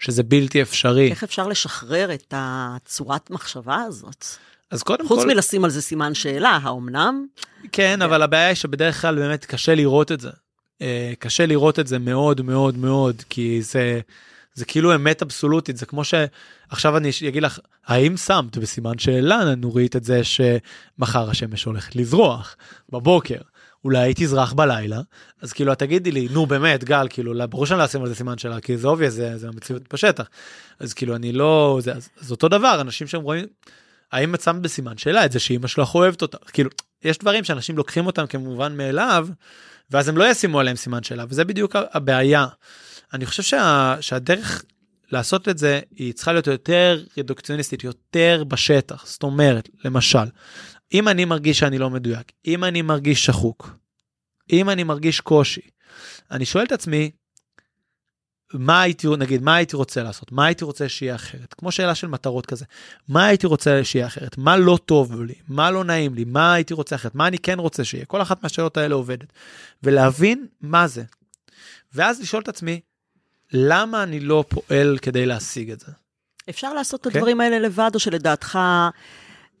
שזה בלתי אפשרי. איך אפשר לשחרר את הצורת מחשבה הזאת? אז קודם חוץ כל, מלשים על זה סימן שאלה, האומנם? כן, אבל הבעיה היא שבדרך כלל באמת קשה לראות את זה. אה, קשה לראות את זה מאוד מאוד מאוד, כי זה, זה כאילו אמת אבסולוטית, זה כמו שעכשיו אני אגיד לך, האם שמת בסימן שאלה, נורית, את זה שמחר השמש הולכת לזרוח בבוקר? אולי היא תזרח בלילה, אז כאילו את תגידי לי, נו באמת, גל, כאילו, לא- ברור שאני לא אשים על זה סימן שאלה, כי זה obvious, זה, זה המציאות בשטח. אז כאילו, אני לא, זה, אז, אז אותו דבר, אנשים שהם רואים, האם את שמת בסימן שאלה את זה שאימא שלך אוהבת אותה? כאילו, יש דברים שאנשים לוקחים אותם כמובן מאליו, ואז הם לא ישימו עליהם סימן שאלה, וזה בדיוק הבעיה. אני חושב שה, שהדרך לעשות את זה, היא צריכה להיות יותר רדוקציוניסטית, יותר בשטח. זאת אומרת, למשל, אם אני מרגיש שאני לא מדויק, אם אני מרגיש שחוק, אם אני מרגיש קושי, אני שואל את עצמי, מה הייתי, נגיד, מה הייתי רוצה לעשות? מה הייתי רוצה שיהיה אחרת? כמו שאלה של מטרות כזה. מה הייתי רוצה שיהיה אחרת? מה לא טוב לי? מה לא נעים לי? מה הייתי רוצה אחרת? מה אני כן רוצה שיהיה? כל אחת מהשאלות האלה עובדת. ולהבין מה זה. ואז לשאול את עצמי, למה אני לא פועל כדי להשיג את זה? אפשר לעשות את כן. הדברים האלה לבד, או שלדעתך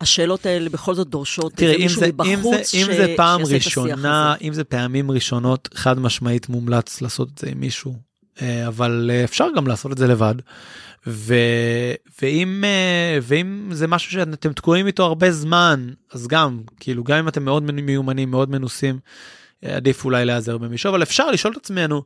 השאלות האלה בכל זאת דורשות תראה, איזה אם מישהו זה, אם, מבחוץ זה, אם ש- זה פעם שיעשה את השיח ראשונה? אם זה פעמים ראשונות, חד משמעית מומלץ לעשות את זה עם מישהו, אה, אבל אה, אפשר גם לעשות את זה לבד. ו, ואם, אה, ואם זה משהו שאתם תקועים איתו הרבה זמן, אז גם, כאילו, גם אם אתם מאוד מיומנים, מאוד מנוסים, עדיף אולי להיעזר במישהו, אבל אפשר לשאול את עצמנו,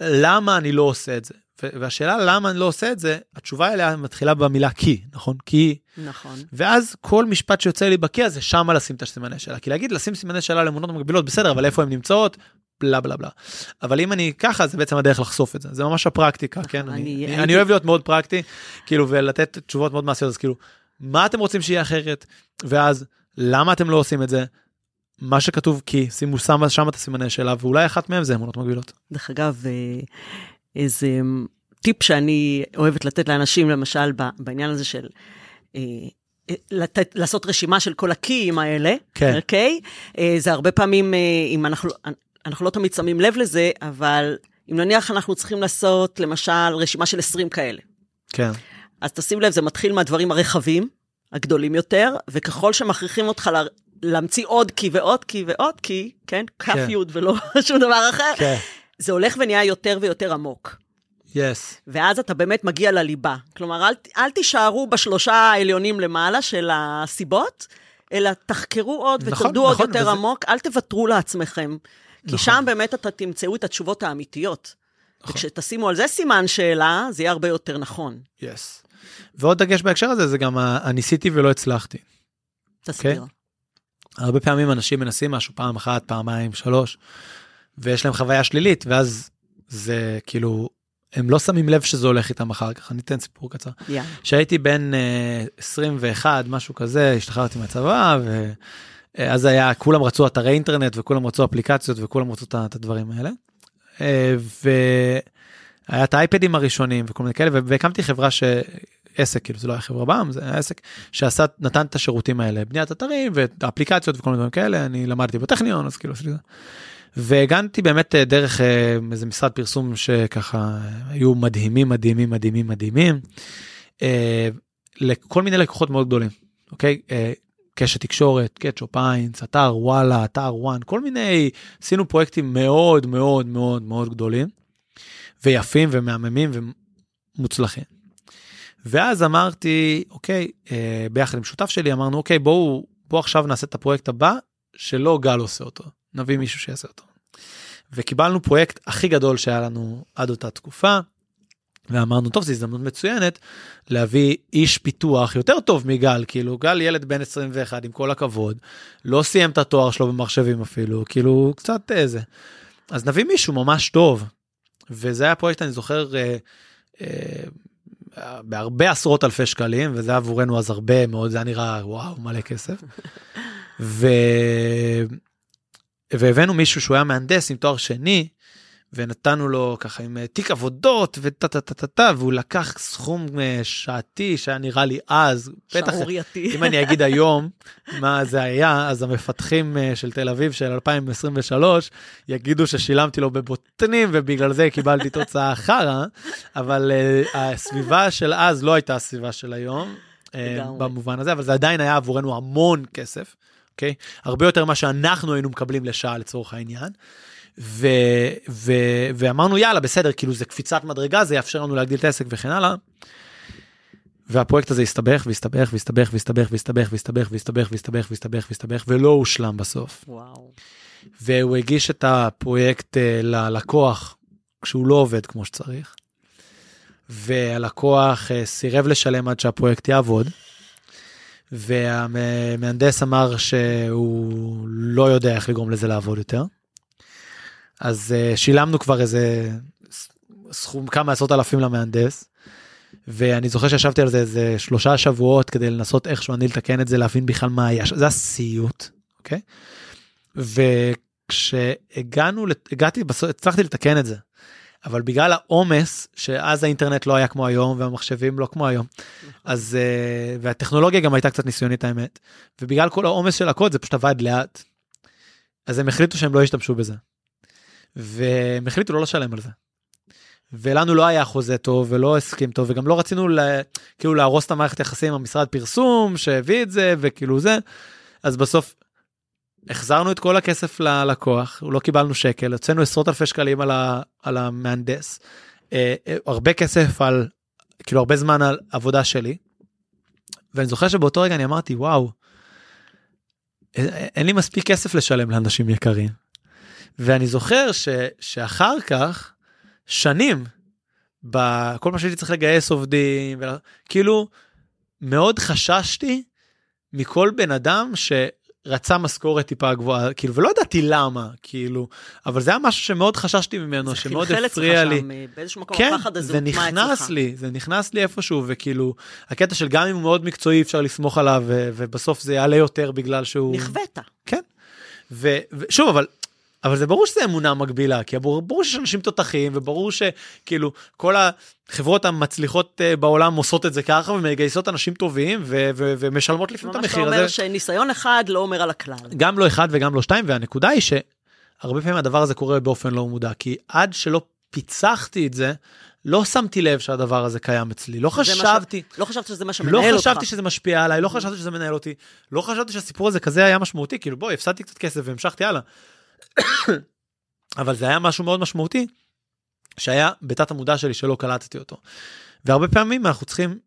למה אני לא עושה את זה? והשאלה למה אני לא עושה את זה, התשובה אליה מתחילה במילה כי, נכון? כי נכון. ואז כל משפט שיוצא לי בקיא הזה, שמה לשים את הסימני שאלה. כי להגיד לשים סימני שאלה לאמונות מקבילות, בסדר, אבל איפה הן נמצאות? בלה בלה בלה. אבל אם אני ככה, זה בעצם הדרך לחשוף את זה. זה ממש הפרקטיקה, כן? אני, אני אני, אני אוהב להיות מאוד פרקטי, כאילו, ולתת תשובות מאוד מעשיות, אז כאילו, מה אתם רוצים שיהיה אחרת? ואז, למה אתם לא עושים את זה? מה שכתוב כי, שימו שמה שם את הסימני שאלה, ואולי אחת מהם זה אמונות מקבילות. דרך אגב, אה, איזה טיפ שאני אוהבת לתת לאנשים, למשל, בעניין הזה של... אה, אה, לתת, לעשות רשימה של כל הקיים האלה, כן. אוקיי? אה, זה הרבה פעמים, אם אנחנו, אנחנו לא תמיד שמים לב לזה, אבל אם נניח אנחנו צריכים לעשות, למשל, רשימה של 20 כאלה. כן. אז תשים לב, זה מתחיל מהדברים הרחבים, הגדולים יותר, וככל שמכריחים אותך לה, להמציא עוד קי ועוד קי ועוד קי, כן? כף כן. י' ולא [LAUGHS] שום דבר אחר, כן. זה הולך ונהיה יותר ויותר עמוק. יס. ואז אתה באמת מגיע לליבה. כלומר, אל, אל תישארו בשלושה העליונים למעלה של הסיבות, אלא תחקרו עוד נכון, ותרדו עוד נכון, יותר וזה- עמוק, אל תוותרו לעצמכם. כי נכון. שם באמת אתה תמצאו את התשובות האמיתיות. נכון. וכשתשימו על זה סימן שאלה, זה יהיה הרבה יותר נכון. יס. ועוד דגש בהקשר הזה, זה גם הניסיתי ולא הצלחתי. תסביר. הרבה פעמים אנשים מנסים משהו פעם אחת, פעמיים, שלוש, ויש להם חוויה שלילית, ואז זה כאילו, הם לא שמים לב שזה הולך איתם אחר כך. אני אתן סיפור קצר. כשהייתי בן אה, 21, משהו כזה, השתחררתי מהצבא, ואז היה, כולם רצו אתרי אינטרנט, וכולם רצו אפליקציות, וכולם רצו את הדברים האלה. אה, והיה את האייפדים הראשונים וכל מיני כאלה, והקמתי חברה ש... עסק, כאילו זה לא היה חברה בעם, זה היה עסק שעשה, נתן את השירותים האלה, בניית אתרים ואפליקציות וכל מיני דברים כאלה, אני למדתי בטכניון, אז כאילו עשיתי את זה. והגנתי באמת אה, דרך אה, איזה משרד פרסום שככה אה, היו מדהימים, מדהימים, מדהימים, מדהימים, אה, לכל מיני לקוחות מאוד גדולים, אוקיי? אה, קשת תקשורת, קטשופ איינס, אתר וואלה, אתר וואן, כל מיני, עשינו פרויקטים מאוד מאוד מאוד מאוד גדולים, ויפים ומהממים ומוצלחים. ואז אמרתי, אוקיי, אה, ביחד עם שותף שלי אמרנו, אוקיי, בואו, בואו עכשיו נעשה את הפרויקט הבא, שלא גל עושה אותו, נביא מישהו שיעשה אותו. וקיבלנו פרויקט הכי גדול שהיה לנו עד אותה תקופה, ואמרנו, טוב, זו הזדמנות מצוינת להביא איש פיתוח יותר טוב מגל, כאילו, גל ילד בן 21, עם כל הכבוד, לא סיים את התואר שלו במחשבים אפילו, כאילו, קצת איזה. אז נביא מישהו ממש טוב. וזה היה פרויקט, אני זוכר, אה, אה, בהרבה עשרות אלפי שקלים, וזה עבורנו אז הרבה מאוד, זה היה נראה, וואו, מלא כסף. [LAUGHS] ו... והבאנו מישהו שהוא היה מהנדס עם תואר שני, ונתנו לו ככה עם אה, תיק עבודות וטה טה טה טה טה והוא לקח סכום אה, שעתי שהיה נראה לי אז בטח שערורייתי אם אני אגיד היום מה זה היה אז המפתחים אה, של תל אביב של 2023 יגידו ששילמתי לו בבוטנים ובגלל זה קיבלתי תוצאה חרא אבל הסביבה של אז לא הייתה הסביבה של היום במובן הזה אבל זה עדיין היה עבורנו המון כסף. אוקיי? הרבה יותר ממה שאנחנו היינו מקבלים לשעה לצורך העניין. ו, ו, ואמרנו יאללה בסדר כאילו זה קפיצת מדרגה זה יאפשר לנו להגדיל את העסק וכן הלאה. והפרויקט הזה הסתבך והסתבך והסתבך והסתבך והסתבך והסתבך והסתבך והסתבך והסתבך והסתבך ולא הושלם בסוף. וואו. והוא הגיש את הפרויקט uh, ללקוח כשהוא לא עובד כמו שצריך. והלקוח uh, סירב לשלם עד שהפרויקט יעבוד. והמהנדס אמר שהוא לא יודע איך לגרום לזה לעבוד יותר. אז uh, שילמנו כבר איזה סכום כמה עשרות אלפים למהנדס. ואני זוכר שישבתי על זה איזה שלושה שבועות כדי לנסות איכשהו אני לתקן את זה להבין בכלל מה היה זה הסיוט אוקיי. וכשהגענו הגעתי בסוף הצלחתי לתקן את זה. אבל בגלל העומס שאז האינטרנט לא היה כמו היום והמחשבים לא כמו היום אז uh, והטכנולוגיה גם הייתה קצת ניסיונית האמת ובגלל כל העומס של הקוד זה פשוט עבד לאט. אז הם החליטו שהם לא ישתמשו בזה. והם החליטו לא לשלם על זה. ולנו לא היה חוזה טוב ולא הסכים טוב וגם לא רצינו לה, כאילו להרוס את המערכת יחסים עם המשרד פרסום שהביא את זה וכאילו זה אז בסוף החזרנו את כל הכסף ללקוח לא קיבלנו שקל הוצאנו עשרות אלפי שקלים על, ה, על המהנדס אה, אה, הרבה כסף על כאילו הרבה זמן על עבודה שלי. ואני זוכר שבאותו רגע אני אמרתי וואו. אין, אין לי מספיק כסף לשלם לאנשים יקרים. ואני זוכר ש, שאחר כך, שנים, בכל מה שהייתי צריך לגייס עובדים, כאילו, מאוד חששתי מכל בן אדם שרצה משכורת טיפה גבוהה, כאילו, ולא ידעתי למה, כאילו, אבל זה היה משהו שמאוד חששתי ממנו, שמאוד הפריע לי. שם, באיזשהו מקום כן, הפחד הזה זה נכנס לי, זה נכנס לי איפשהו, וכאילו, הקטע של גם אם הוא מאוד מקצועי, אפשר לסמוך עליו, ובסוף זה יעלה יותר בגלל שהוא... נכווית. כן. ושוב, אבל אבל זה ברור שזה אמונה מגבילה, כי ברור, שיש אנשים תותחים, וברור שכאילו כל החברות המצליחות אה, בעולם עושות את זה ככה, ומגייסות אנשים טובים, ו- ו- ומשלמות לפעמים את המחיר הזה. ממש אומר שניסיון אחד לא אומר על הכלל. גם לא אחד וגם לא שתיים, והנקודה היא שהרבה פעמים הדבר הזה קורה באופן לא מודע, כי עד שלא פיצחתי את זה, לא שמתי לב שהדבר הזה קיים אצלי, לא חשבתי. ש... לא חשבת שזה מה שמנהל לא אותך. לא חשבתי שזה משפיע עליי, לא חשבתי שזה מנהל אותי, לא חשבתי שהסיפור הזה כזה היה משמעותי, כאילו בואי, הפסדתי קצת כסף והמשכתי הלאה. אבל זה היה משהו מאוד משמעותי שהיה בתת המודע שלי שלא קלטתי אותו. והרבה פעמים אנחנו צריכים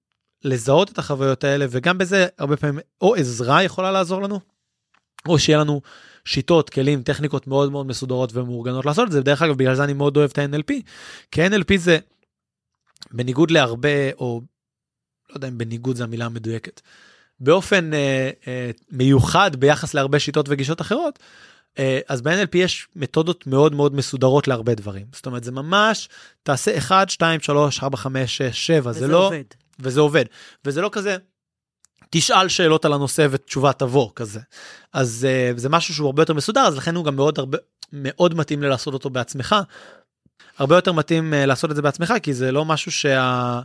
לזהות את החוויות האלה וגם בזה הרבה פעמים או עזרה יכולה לעזור לנו או שיהיה לנו שיטות כלים טכניקות מאוד מאוד מסודרות ומאורגנות לעשות את זה דרך אגב בגלל זה אני מאוד אוהב את ה-NLP כי NLP זה בניגוד להרבה או לא יודע אם בניגוד זה המילה המדויקת באופן אה, אה, מיוחד ביחס להרבה שיטות וגישות אחרות אז ב-NLP יש מתודות מאוד מאוד מסודרות להרבה דברים. זאת אומרת, זה ממש, תעשה 1, 2, 3, 4, 5, 6, 7, זה לא... עובד. וזה עובד. וזה לא כזה, תשאל שאלות על הנושא ותשובה תבוא כזה. אז uh, זה משהו שהוא הרבה יותר מסודר, אז לכן הוא גם מאוד הרבה, מאוד מתאים לעשות אותו בעצמך. הרבה יותר מתאים uh, לעשות את זה בעצמך, כי זה לא משהו שה...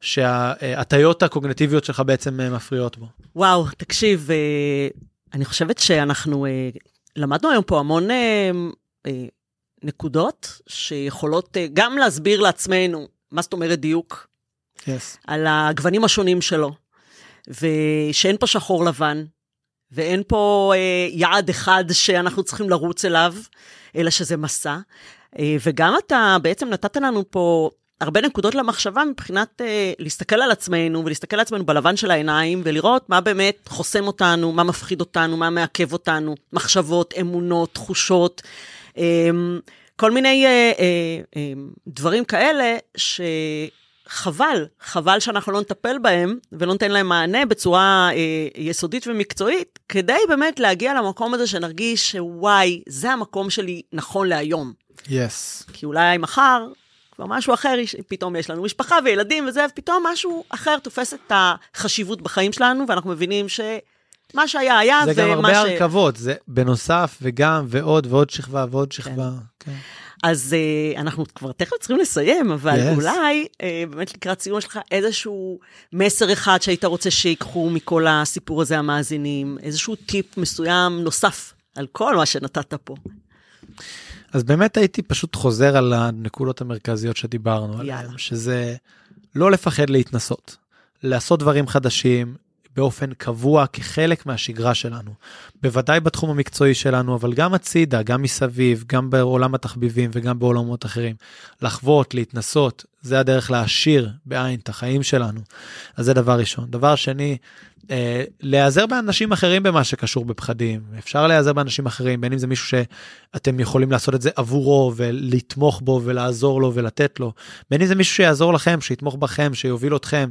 שההטיות הקוגנטיביות שלך בעצם מפריעות בו. וואו, תקשיב, אני חושבת שאנחנו למדנו היום פה המון אה, אה, נקודות שיכולות אה, גם להסביר לעצמנו מה זאת אומרת דיוק, yes. על הגוונים השונים שלו, ושאין פה שחור לבן, ואין פה אה, יעד אחד שאנחנו צריכים לרוץ אליו, אלא שזה מסע. אה, וגם אתה בעצם נתת לנו פה הרבה נקודות למחשבה מבחינת אה, להסתכל על עצמנו ולהסתכל על עצמנו בלבן של העיניים ולראות מה באמת חוסם אותנו, מה מפחיד אותנו, מה מעכב אותנו, מחשבות, אמונות, תחושות, אה, כל מיני אה, אה, אה, דברים כאלה ש... חבל, חבל שאנחנו לא נטפל בהם ולא ניתן להם מענה בצורה אה, יסודית ומקצועית, כדי באמת להגיע למקום הזה שנרגיש שוואי, זה המקום שלי נכון להיום. יס. Yes. כי אולי מחר כבר משהו אחר, פתאום יש לנו משפחה וילדים וזה, ופתאום משהו אחר תופס את החשיבות בחיים שלנו, ואנחנו מבינים ש... מה שהיה היה, זה גם הרבה ש... הרכבות, זה בנוסף וגם ועוד ועוד שכבה ועוד שכבה. כן. כן. אז uh, אנחנו כבר תכף צריכים לסיים, אבל yes. אולי uh, באמת לקראת סיום שלך איזשהו מסר אחד שהיית רוצה שיקחו מכל הסיפור הזה המאזינים, איזשהו טיפ מסוים נוסף על כל מה שנתת פה. אז באמת הייתי פשוט חוזר על הנקודות המרכזיות שדיברנו עליהן, שזה לא לפחד להתנסות, לעשות דברים חדשים, באופן קבוע כחלק מהשגרה שלנו. בוודאי בתחום המקצועי שלנו, אבל גם הצידה, גם מסביב, גם בעולם התחביבים וגם בעולמות אחרים. לחוות, להתנסות, זה הדרך להעשיר בעין את החיים שלנו. אז זה דבר ראשון. דבר שני, אה, להיעזר באנשים אחרים במה שקשור בפחדים. אפשר להיעזר באנשים אחרים, בין אם זה מישהו שאתם יכולים לעשות את זה עבורו ולתמוך בו ולעזור לו ולתת לו, בין אם זה מישהו שיעזור לכם, שיתמוך בכם, שיוביל אתכם,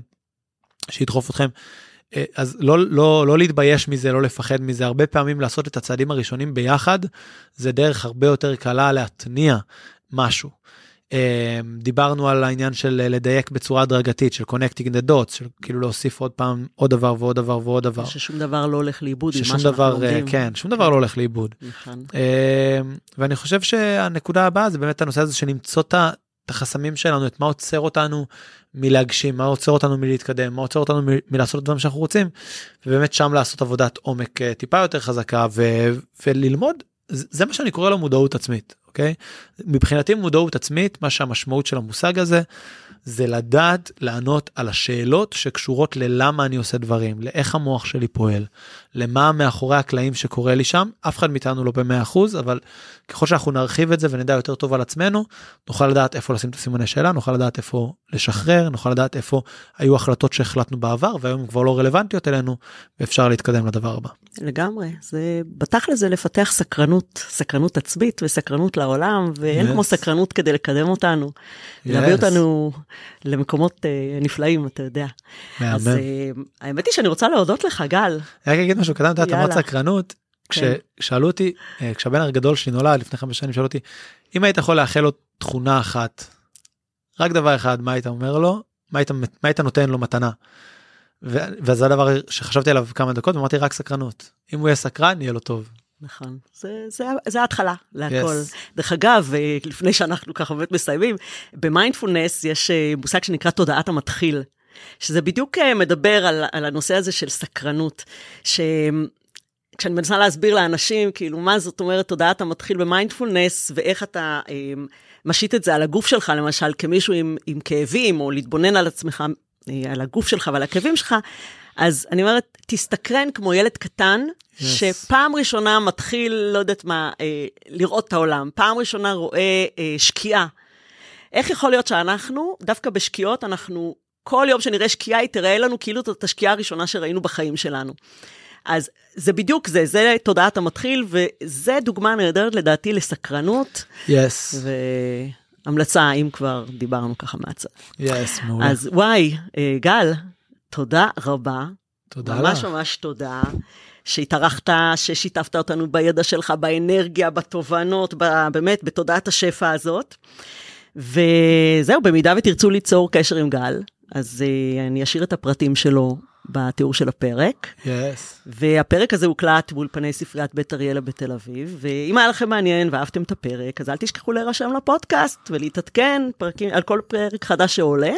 שידחוף אתכם. אה, אז לא, לא, לא להתבייש מזה, לא לפחד מזה, הרבה פעמים לעשות את הצעדים הראשונים ביחד, זה דרך הרבה יותר קלה להתניע משהו. אה, דיברנו על העניין של לדייק בצורה הדרגתית, של connecting the dots, של כאילו להוסיף עוד פעם עוד דבר ועוד דבר ועוד דבר. ששום דבר לא הולך לאיבוד ששום דבר, לומדים. כן, שום דבר לא הולך לאיבוד. נכון. אה, ואני חושב שהנקודה הבאה זה באמת הנושא הזה של למצוא את החסמים שלנו, את מה עוצר אותנו מלהגשים, מה עוצר אותנו מלהתקדם, מה עוצר אותנו מ- מלעשות את דברים שאנחנו רוצים, ובאמת שם לעשות עבודת עומק אה, טיפה יותר חזקה ו- וללמוד, זה מה שאני קורא לו מודעות עצמית, אוקיי? מבחינתי מודעות עצמית, מה שהמשמעות של המושג הזה, זה לדעת לענות על השאלות שקשורות ללמה אני עושה דברים, לאיך המוח שלי פועל, למה מאחורי הקלעים שקורה לי שם, אף אחד מאיתנו לא במאה אחוז, אבל ככל שאנחנו נרחיב את זה ונדע יותר טוב על עצמנו, נוכל לדעת איפה לשים את הסימני שאלה, נוכל לדעת איפה לשחרר, נוכל לדעת איפה היו החלטות שהחלטנו בעבר והיום הן כבר לא רלוונטיות אלינו, ואפשר להתקדם לדבר הבא. לגמרי, זה בתכל'ס זה לפתח סקרנות, סקרנות עצמית וסקרנות לעולם, ואין yes. כמו סקרנות כדי לקדם אותנו, yes. להביא אותנו למקומות uh, נפלאים, אתה יודע. מהמם. אז uh, האמת היא שאני רוצה להודות לך, גל. אני רק אגיד משהו קטן, אתה יודע, אמרת סקרנות, כן. כששאלו אותי, אה, כשהבן הגדול שלי נולד לפני חמש שנים, שאלו אותי, אם היית יכול לאחל לו תכונה אחת, רק דבר אחד, מה היית אומר לו? מה היית, מה היית נותן לו מתנה? וזה הדבר שחשבתי עליו כמה דקות, ואמרתי רק סקרנות. אם הוא יהיה סקרן, יהיה לו טוב. נכון, זה, זה, זה ההתחלה להכל. Yes. דרך אגב, אה, לפני שאנחנו ככה באמת מסיימים, במיינדפולנס יש אה, מושג שנקרא תודעת המתחיל, שזה בדיוק מדבר על, על הנושא הזה של סקרנות, ש... כשאני מנסה להסביר לאנשים, כאילו, מה זאת אומרת תודעת המתחיל במיינדפולנס, ואיך אתה אה, משית את זה על הגוף שלך, למשל, כמישהו עם, עם כאבים, או להתבונן על עצמך, אה, על הגוף שלך ועל הכאבים שלך, אז אני אומרת, תסתקרן כמו ילד קטן, yes. שפעם ראשונה מתחיל, לא יודעת מה, אה, לראות את העולם, פעם ראשונה רואה אה, שקיעה. איך יכול להיות שאנחנו, דווקא בשקיעות, אנחנו, כל יום שנראה שקיעה, היא תראה לנו כאילו זאת השקיעה הראשונה שראינו בחיים שלנו. אז זה בדיוק זה, זה תודעת המתחיל, וזה דוגמה נהדרת לדעתי לסקרנות. יס. Yes. והמלצה, אם כבר דיברנו ככה מהצד. יס, yes, מעולה. אז וואי, אה, גל, תודה רבה. תודה ממש לך. ממש ממש תודה. שהתארחת, ששיתפת אותנו בידע שלך, באנרגיה, בתובנות, באמת, בתודעת השפע הזאת. וזהו, במידה ותרצו ליצור קשר עם גל, אז uh, אני אשאיר את הפרטים שלו בתיאור של הפרק. Yes. והפרק הזה הוקלט באולפני ספריית בית אריאלה בתל אביב, ואם היה לכם מעניין ואהבתם את הפרק, אז אל תשכחו להירשם לפודקאסט ולהתעדכן פרקים, על כל פרק חדש שעולה.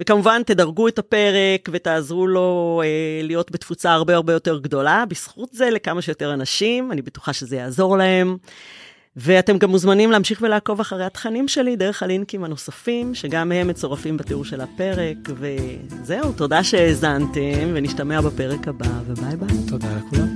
וכמובן, תדרגו את הפרק ותעזרו לו אה, להיות בתפוצה הרבה הרבה יותר גדולה. בזכות זה לכמה שיותר אנשים, אני בטוחה שזה יעזור להם. ואתם גם מוזמנים להמשיך ולעקוב אחרי התכנים שלי דרך הלינקים הנוספים, שגם הם מצורפים בתיאור של הפרק. וזהו, תודה שהאזנתם, ונשתמע בפרק הבא, וביי ביי. תודה לכולם.